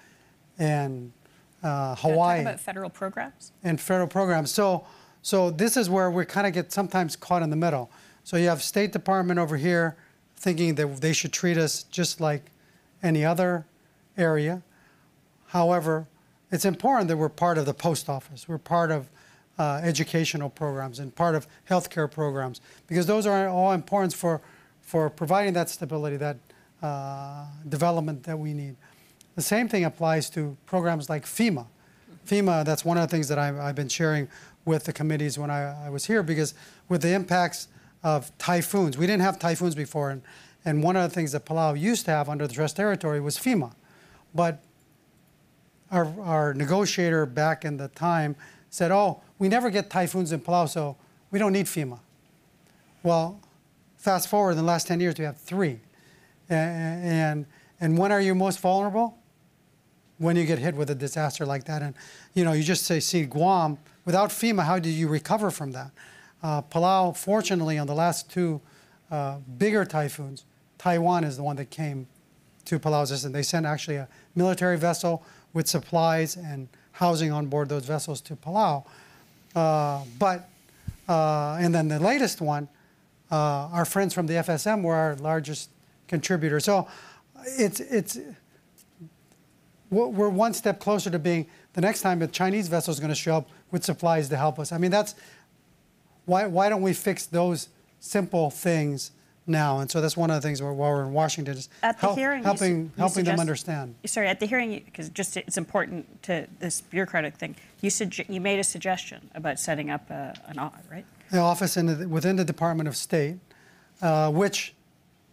Speaker 3: and uh, Hawaii
Speaker 2: about federal programs.
Speaker 3: and federal programs. So, so this is where we kind of get sometimes caught in the middle. So you have State Department over here thinking that they should treat us just like any other area. However, it's important that we're part of the post office. We're part of uh, educational programs and part of healthcare programs because those are all important for, for providing that stability, that uh, development that we need. The same thing applies to programs like FEMA. FEMA, that's one of the things that I've, I've been sharing with the committees when I, I was here because with the impacts of typhoons, we didn't have typhoons before, and, and one of the things that Palau used to have under the Trust Territory was FEMA. But our, our negotiator back in the time said, oh, we never get typhoons in Palau, so we don't need FEMA. Well, fast forward in the last 10 years, we have three. A- And, and when are you most vulnerable? When you get hit with a disaster like that. And, you know, you just say, see, Guam, without FEMA, how do you recover from that? Uh, Palau, fortunately, on the last two uh, bigger typhoons, Taiwan is the one that came to Palau's assistance. They sent actually a military vessel with supplies and housing on board those vessels to Palau. Uh, but, uh, and then the latest one, uh, our friends from the FSM were our largest contributor. So it's, it's, we're one step closer to being the next time a Chinese vessel is going to show up with supplies to help us. I mean, that's why, why don't we fix those simple things now? And so that's one of the things while we're in Washington is
Speaker 2: At the
Speaker 3: help-
Speaker 2: hearing, you
Speaker 3: helping,
Speaker 2: su- you
Speaker 3: helping them understand.
Speaker 2: Sorry, at the hearing, because just it's important to this bureaucratic thing. You sugge- you made a suggestion about setting up a, an audit, right?
Speaker 3: the office in the, within the Department of State, uh, which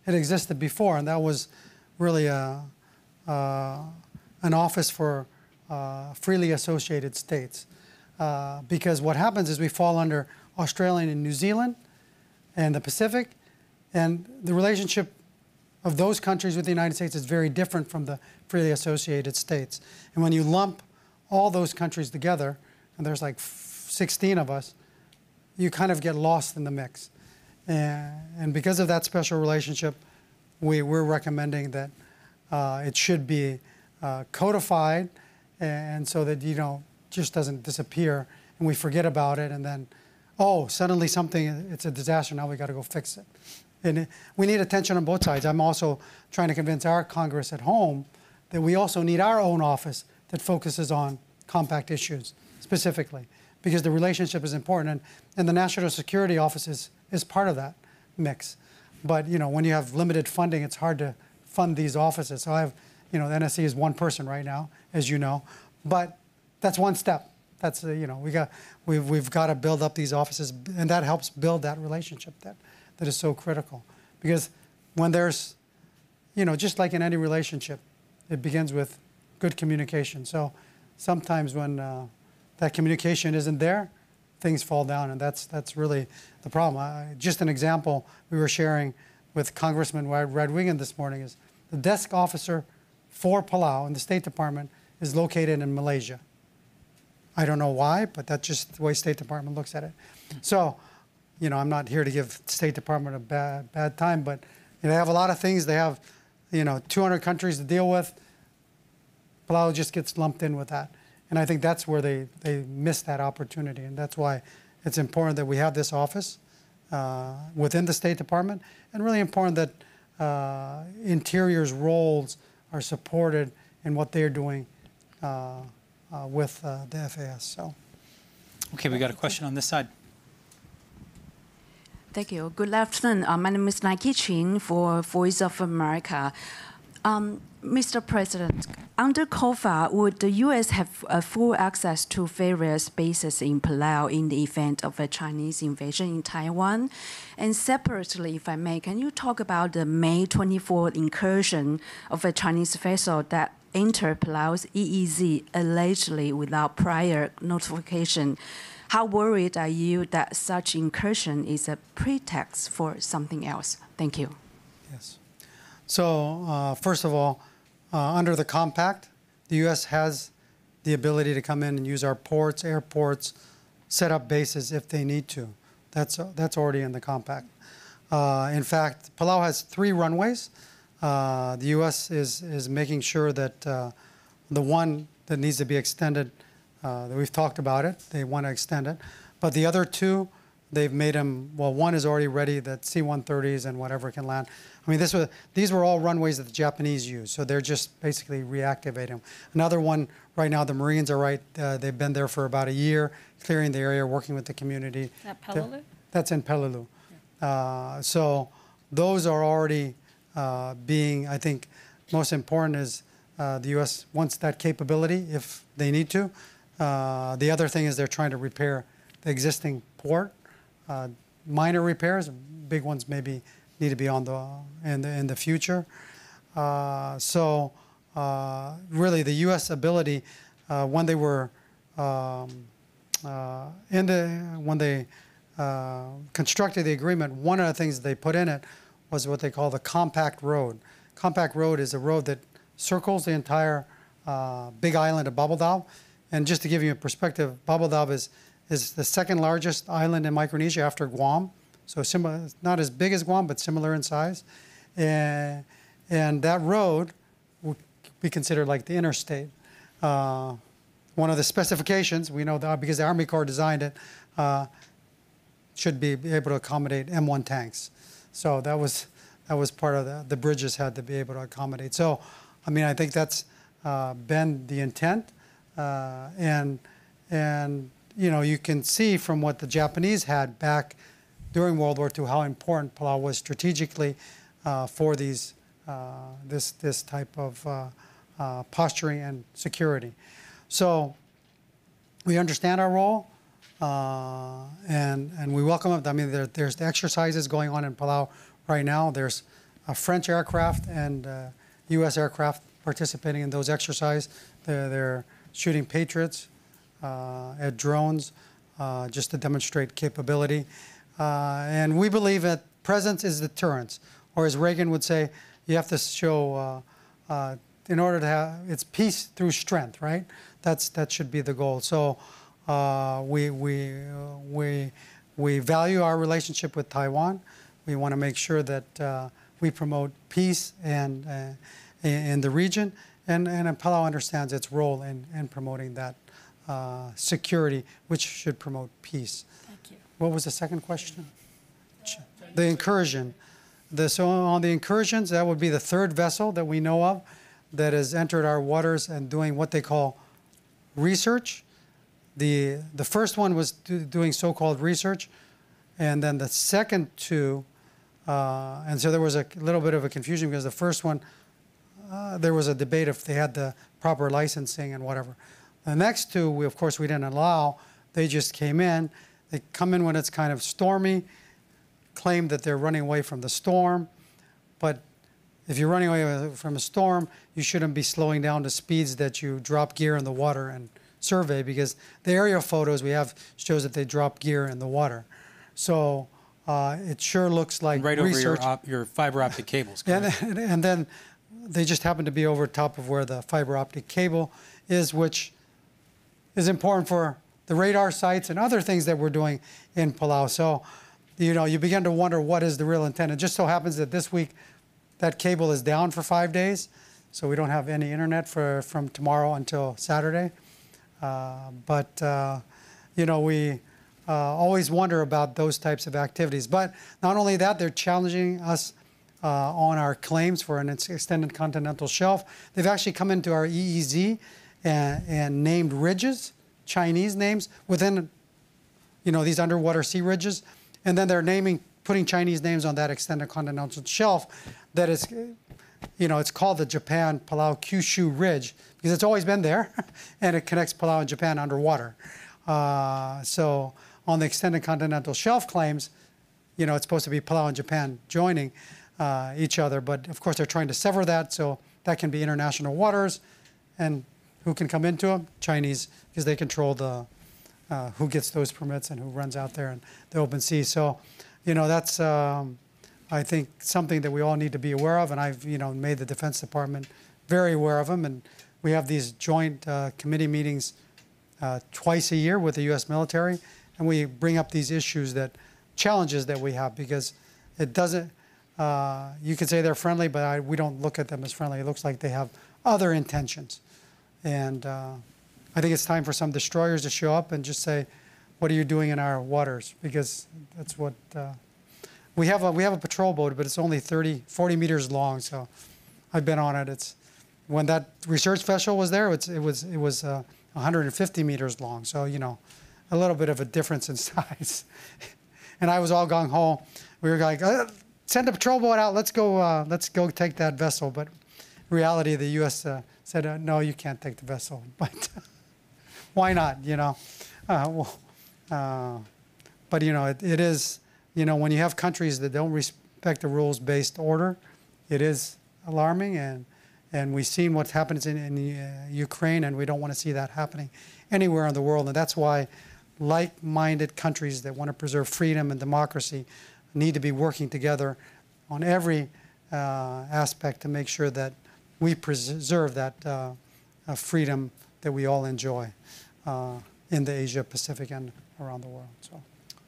Speaker 3: had existed before, and that was really a, uh, an office for uh, freely associated states. Uh, because what happens is we fall under Australia and New Zealand and the Pacific, and the relationship of those countries with the United States is very different from the freely associated states. And when you lump all those countries together, and there's like 16 of us, you kind of get lost in the mix. And, and because of that special relationship, we, we're recommending that uh, it should be uh, codified and so that you know just doesn't disappear and we forget about it and then oh suddenly something it's a disaster now we got to go fix it. And we need attention on both sides. I'm also trying to convince our congress at home that we also need our own office that focuses on compact issues specifically because the relationship is important and, and the national security office is, is part of that mix. But you know when you have limited funding it's hard to fund these offices. So i have you know the nsc is one person right now as you know but that's one step. That's uh, you know we got we've, we've got to build up these offices and that helps build that relationship that that is so critical. Because when there's you know just like in any relationship it begins with good communication. So sometimes when uh, that communication isn't there things fall down and that's that's really the problem. Just an example we were sharing with congressman Radewagen this morning is the desk officer for palau in the state department is located in malaysia I don't know why, but that's just the way State Department looks at it. So, you know, I'm not here to give State Department a bad bad time, but they have a lot of things. They have, you know, 200 countries to deal with. Palau just gets lumped in with that, and I think that's where they they miss that opportunity, and that's why it's important that we have this office uh, within the State Department, and really important that uh, Interior's roles are supported in what they're doing. Uh, uh, with uh, the FAS. So,
Speaker 1: Okay, we got a question on this side.
Speaker 5: Thank you. Good afternoon. Uh, my name is Nike Ching for Voice of America. Um, Mr. President, under COFA, would the U.S. have uh, full access to various bases in Palau in the event of a Chinese invasion in Taiwan? And separately, if I may, can you talk about the May 24 incursion of a Chinese vessel that entered Palau's EEZ allegedly without prior notification? How worried are you that such incursion is a pretext for something else? Thank you.
Speaker 3: Yes. So, uh, first of all, uh, under the compact, the U.S. has the ability to come in and use our ports, airports, set up bases if they need to. That's, that's already in the compact. Uh, in fact, Palau has three runways. Uh, the U.S. is, is making sure that uh, the one that needs to be extended, uh, that we've talked about it, they want to extend it. But the other two, they've made them, well, one is already ready, that C-130s and whatever can land. I mean, this was, these were all runways that the Japanese used, so they're just basically reactivating. Another one, right now, the Marines are right, uh, they've been there for about a year, clearing the area, working with the community.
Speaker 2: Is that Peleliu?
Speaker 3: That's in Peleliu. Uh, so those are already uh, being, I think, most important is uh, the U.S. wants that capability if they need to. Uh, the other thing is they're trying to repair the existing port. Uh, minor repairs, big ones maybe need to be on the in the in the future. Uh, so uh, really, the U.S. ability uh, when they were um, uh, in the when they constructed the agreement, one of the things they put in it was what they call the compact road. Compact road is a road that circles the entire big island of Babeldaob. And just to give you a perspective, Babeldaob is is the second largest island in Micronesia after Guam. So similar, not as big as Guam, but similar in size. And, and that road would be considered like the interstate. Uh, one of the specifications, we know that because the Army Corps designed it, uh, should be able to accommodate M1 tanks. So that was that was part of the the bridges had to be able to accommodate. So, I mean, I think that's uh, been the intent, uh, and and you know you can see from what the Japanese had back during World War II how important Palau was strategically uh, for these uh, this this type of uh, uh, posturing and security. So we understand our role, uh, and and we welcome it. I mean, there, there's the exercises going on in Palau right now. There's French aircraft and uh, U.S. aircraft participating in those exercises. They're, they're shooting Patriots uh, at drones uh, just to demonstrate capability. Uh, and we believe that presence is deterrence, or as Reagan would say, you have to show. Uh, uh, in order to have it's peace through strength, right? That's that should be the goal. So uh, we we uh, we we value our relationship with Taiwan. We want to make sure that uh, we promote peace and uh, in the region, and and Palau understands its role in in promoting that uh, security, which should promote peace.
Speaker 2: Thank you.
Speaker 3: What was the second question? The incursion. The, so on the incursions, that would be the third vessel that we know of that has entered our waters and doing what they call research. The, the first one was do, doing so-called research, and then the second two, uh, and so there was a little bit of a confusion because the first one, uh, there was a debate if they had the proper licensing and whatever. The next two, we, of course, we didn't allow. They just came in. They come in when it's kind of stormy, claim that they're running away from the storm, but if you're running away from a storm, you shouldn't be slowing down to speeds that you drop gear in the water and survey because the aerial photos we have shows that they drop gear in the water. So uh, it sure looks like
Speaker 1: Right over your, op- your fiber optic cables. [LAUGHS]
Speaker 3: And, and then they just happen to be over top of where the fiber optic cable is, which is important for the radar sites and other things that we're doing in Palau. So, you know, you begin to wonder what is the real intent. It just so happens that this week that cable is down for five days, so we don't have any internet for from tomorrow until Saturday. Uh, but uh, you know, we uh, always wonder about those types of activities. But not only that, they're challenging us uh, on our claims for an extended continental shelf. They've actually come into our EEZ and, and named ridges, Chinese names, within you know, these underwater sea ridges, and then they're naming, putting Chinese names on that extended continental shelf that is, you know, it's called the Japan Palau Kyushu Ridge because it's always been there, [LAUGHS] and it connects Palau and Japan underwater. Uh, so on the extended continental shelf claims, you know, it's supposed to be Palau and Japan joining uh, each other, but of course they're trying to sever that, so that can be international waters, and who can come into them? Chinese, because they control the uh, who gets those permits and who runs out there in the open sea. So, you know, that's um, I think something that we all need to be aware of, and I've you know made the Defense Department very aware of them, and we have these joint uh, committee meetings uh, twice a year with the U.S. military, and we bring up these issues that challenges that we have because it doesn't. Uh, you could say they're friendly, but I, we don't look at them as friendly. It looks like they have other intentions, and uh, I think it's time for some destroyers to show up and just say, "What are you doing in our waters?" Because that's what uh, we have. A, we have a patrol boat, but it's only 30, 40 meters long. So I've been on it. It's when that research vessel was there. It was it was uh, 150 meters long. So you know, a little bit of a difference in [LAUGHS] size. and I was all gung ho. We were like, uh, send a patrol boat out. Let's go. Uh, let's go take that vessel. But reality, the U.S. Uh, said, uh, no, you can't take the vessel. [LAUGHS] But why not? You know. Uh, well, uh, but you know, it, it is. You know, when you have countries that don't respect the rules-based order, it is alarming. And and we've seen what happens in, in uh, Ukraine, and we don't want to see that happening anywhere in the world. And that's why like-minded countries that want to preserve freedom and democracy need to be working together on every uh, aspect to make sure that we preserve that uh, uh, freedom that we all enjoy uh, in the Asia Pacific and around the world. So,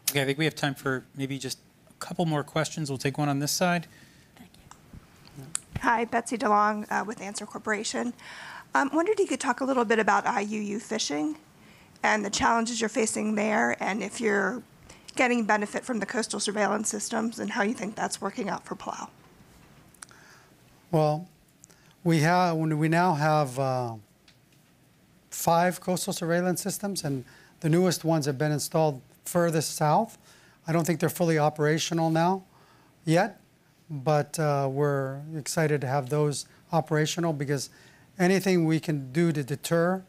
Speaker 1: Okay, I think we have time for maybe just a couple more questions. We'll take one on this side. Thank you. Yeah.
Speaker 6: Hi, Betsy DeLong uh, with Answer Corporation. I um, wondered if you could talk a little bit about IUU fishing and the challenges you're facing there, and if you're getting benefit from the coastal surveillance systems, and how you think that's working out for Palau.
Speaker 3: well, we have we now have uh, five coastal surveillance systems, and the newest ones have been installed furthest south. I don't think they're fully operational now yet, but uh, we're excited to have those operational because anything we can do to deter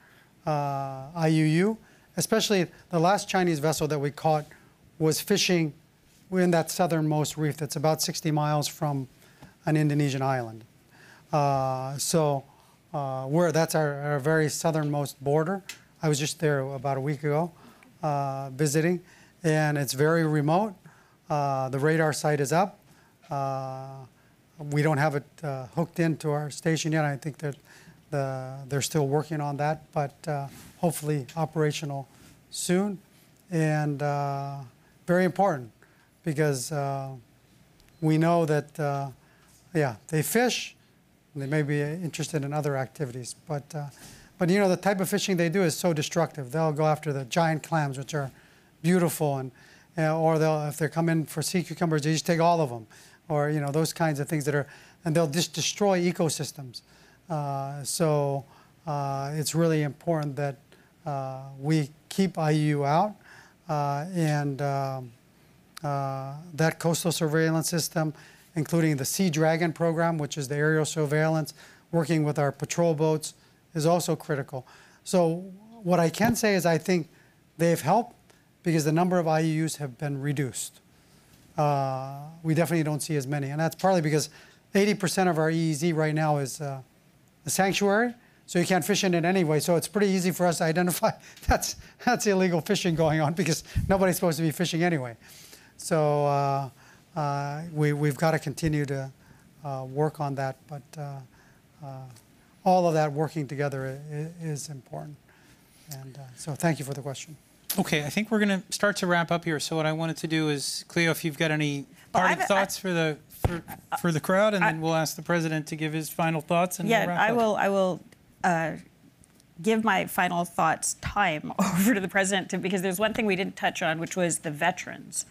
Speaker 3: uh, IUU, especially the last Chinese vessel that we caught was fishing in that southernmost reef that's about 60 miles from an Indonesian island. Uh, so uh, we're, that's our, our very southernmost border. I was just there about a week ago uh, visiting, and it's very remote. The radar site is up. We don't have it hooked into our station yet. I think that the, they're still working on that, but hopefully operational soon. And very important because uh, we know that, uh, yeah, they fish. They may be interested in other activities, but uh, but you know the type of fishing they do is so destructive. They'll go after the giant clams, which are beautiful, and or they'll if they come in for sea cucumbers, they just take all of them, or you know those kinds of things that are, and they'll just destroy ecosystems. Uh, so uh, it's really important that uh, we keep IU out, uh, and um, that coastal surveillance system, including the Sea Dragon program, which is the aerial surveillance, working with our patrol boats, is also critical. So what I can say is I think they've helped because the number of IUUs have been reduced. Uh, we definitely don't see as many, and that's partly because 80% of our EEZ right now is uh, a sanctuary, so you can't fish in it anyway. So it's pretty easy for us to identify [LAUGHS] that's that's illegal fishing going on because nobody's supposed to be fishing anyway. So uh, uh, we we've got to continue to uh, work on that, but uh, uh, all of that working together i- is important. And uh, so thank you for the question.
Speaker 1: Okay, I think we're going to start to wrap up here. So what I wanted to do is, Cleo, if you've got any
Speaker 2: Well,
Speaker 1: parting
Speaker 2: I've- I-
Speaker 1: thoughts for the for, for the crowd, and then we'll ask the president to give his final thoughts, and we'll
Speaker 2: Yeah,
Speaker 1: wrap
Speaker 2: I
Speaker 1: up.
Speaker 2: will. I will uh, give my final thoughts time [LAUGHS] over to the president to, because there's one thing we didn't touch on, which was the veterans,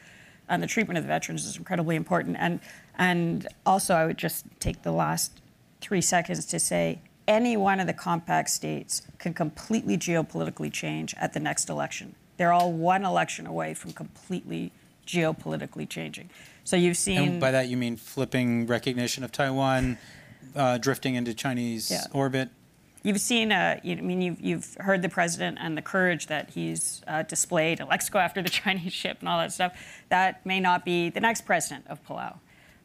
Speaker 2: and the treatment of the veterans is incredibly important. And and also, I would just take the last three seconds to say any one of the compact states can completely geopolitically change at the next election. They're all one election away from completely geopolitically changing. So you've seen.
Speaker 1: And by that, you mean flipping recognition of Taiwan, uh, drifting into Chinese
Speaker 2: Yeah.
Speaker 1: orbit?
Speaker 2: You've seen, uh, you, I mean, you've, you've heard the president and the courage that he's uh, displayed. Let's go after the [LAUGHS] Chinese ship and all that stuff. That may not be the next president of Palau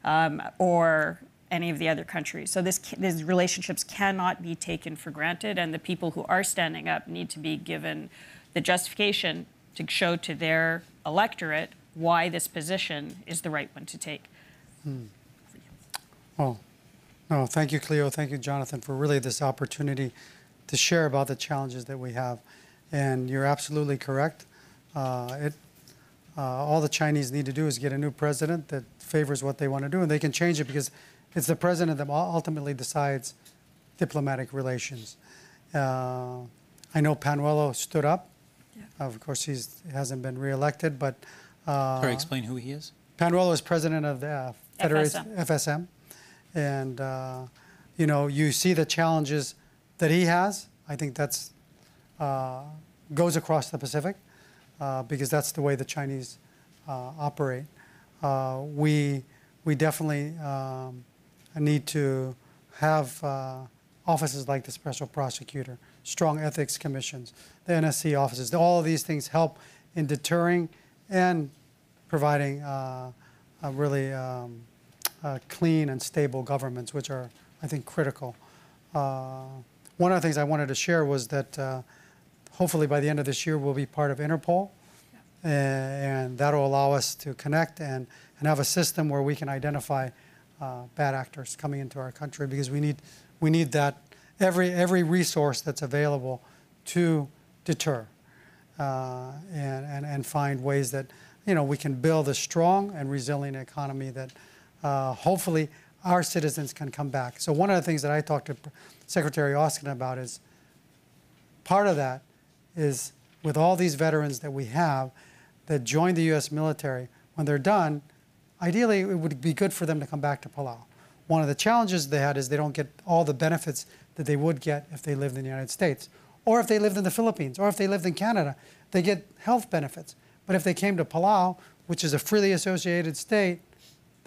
Speaker 2: um, or any of the other countries. So this, these relationships cannot be taken for granted, and the people who are standing up need to be given the justification to show to their electorate why this position is the right one to take.
Speaker 3: Well, no, thank you, Cleo. Thank you, Jonathan, for really this opportunity to share about the challenges that we have. And you're absolutely correct. Uh, it, uh, all the Chinese need to do is get a new president that favors what they want to do, and they can change it because it's the president that ultimately decides diplomatic relations. Uh, I know Panuelo stood up. Yeah. Of course, he's, he hasn't been reelected, but uh,
Speaker 1: Sorry, explain who he is.
Speaker 3: Panuelo is president of the uh, Federation
Speaker 2: FSM.
Speaker 3: FSM, and uh, you know you see the challenges that he has. I think that's uh, goes across the Pacific uh, because that's the way the Chinese uh, operate. Uh, we we definitely um, need to have uh, offices like the special prosecutor, strong ethics commissions, the NSC offices. All of these things help in deterring and providing a really um, uh, clean and stable governments, which are, I think, critical. Uh, one of the things I wanted to share was that uh, hopefully by the end of this year, we'll be part of Interpol, a- and that'll allow us to connect and, and have a system where we can identify uh, bad actors coming into our country because we need, we need that, every, every resource that's available to deter uh, and, and, and find ways that you know we can build a strong and resilient economy that uh, hopefully our citizens can come back. So one of the things that I talked to Secretary Austin about is part of that is with all these veterans that we have that joined the U.S. military, when they're done, ideally it would be good for them to come back to Palau. One of the challenges they had is they don't get all the benefits that they would get if they lived in the United States, or if they lived in the Philippines, or if they lived in Canada. They get health benefits. But if they came to Palau, which is a freely associated state,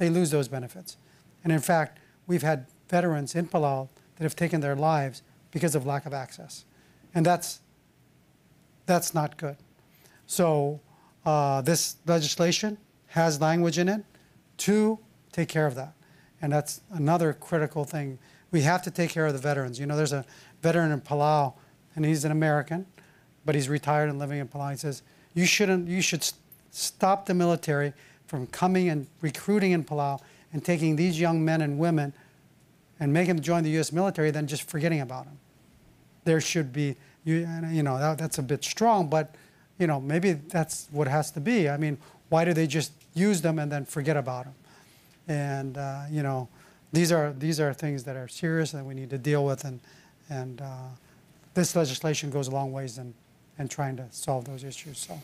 Speaker 3: they lose those benefits. And in fact, we've had veterans in Palau that have taken their lives because of lack of access. And that's, that's not good. So uh, this legislation has language in it to take care of that. And that's another critical thing. We have to take care of the veterans. You know, there's a veteran in Palau, and he's an American, but he's retired and living in Palau. He says, you shouldn't, you should s- stop the military from coming and recruiting in Palau and taking these young men and women and making them join the U.S. military, then just forgetting about them. There should be you, you know that, that's a bit strong but you know maybe that's what has to be. I mean why do they just use them and then forget about them? And uh, you know these are these are things that are serious that we need to deal with and and uh, this legislation goes a long ways in in trying to solve those issues so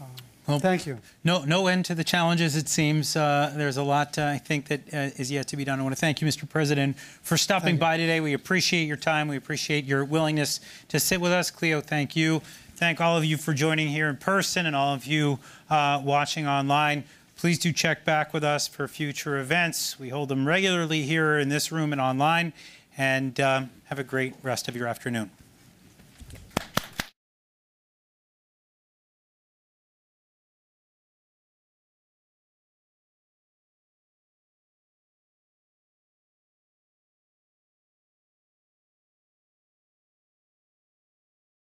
Speaker 3: uh,
Speaker 1: Well,
Speaker 3: thank you
Speaker 1: No, no end to the challenges, it seems. Uh, There's a lot, uh, I think, that uh, is yet to be done. I want to thank you, Mr. President, for stopping by today. We appreciate your time. We appreciate your willingness to sit with us. Cleo, thank you. Thank all of you for joining here in person and all of you uh, watching online. Please do check back with us for future events. We hold them regularly here in this room and online. And um, have a great rest of your afternoon.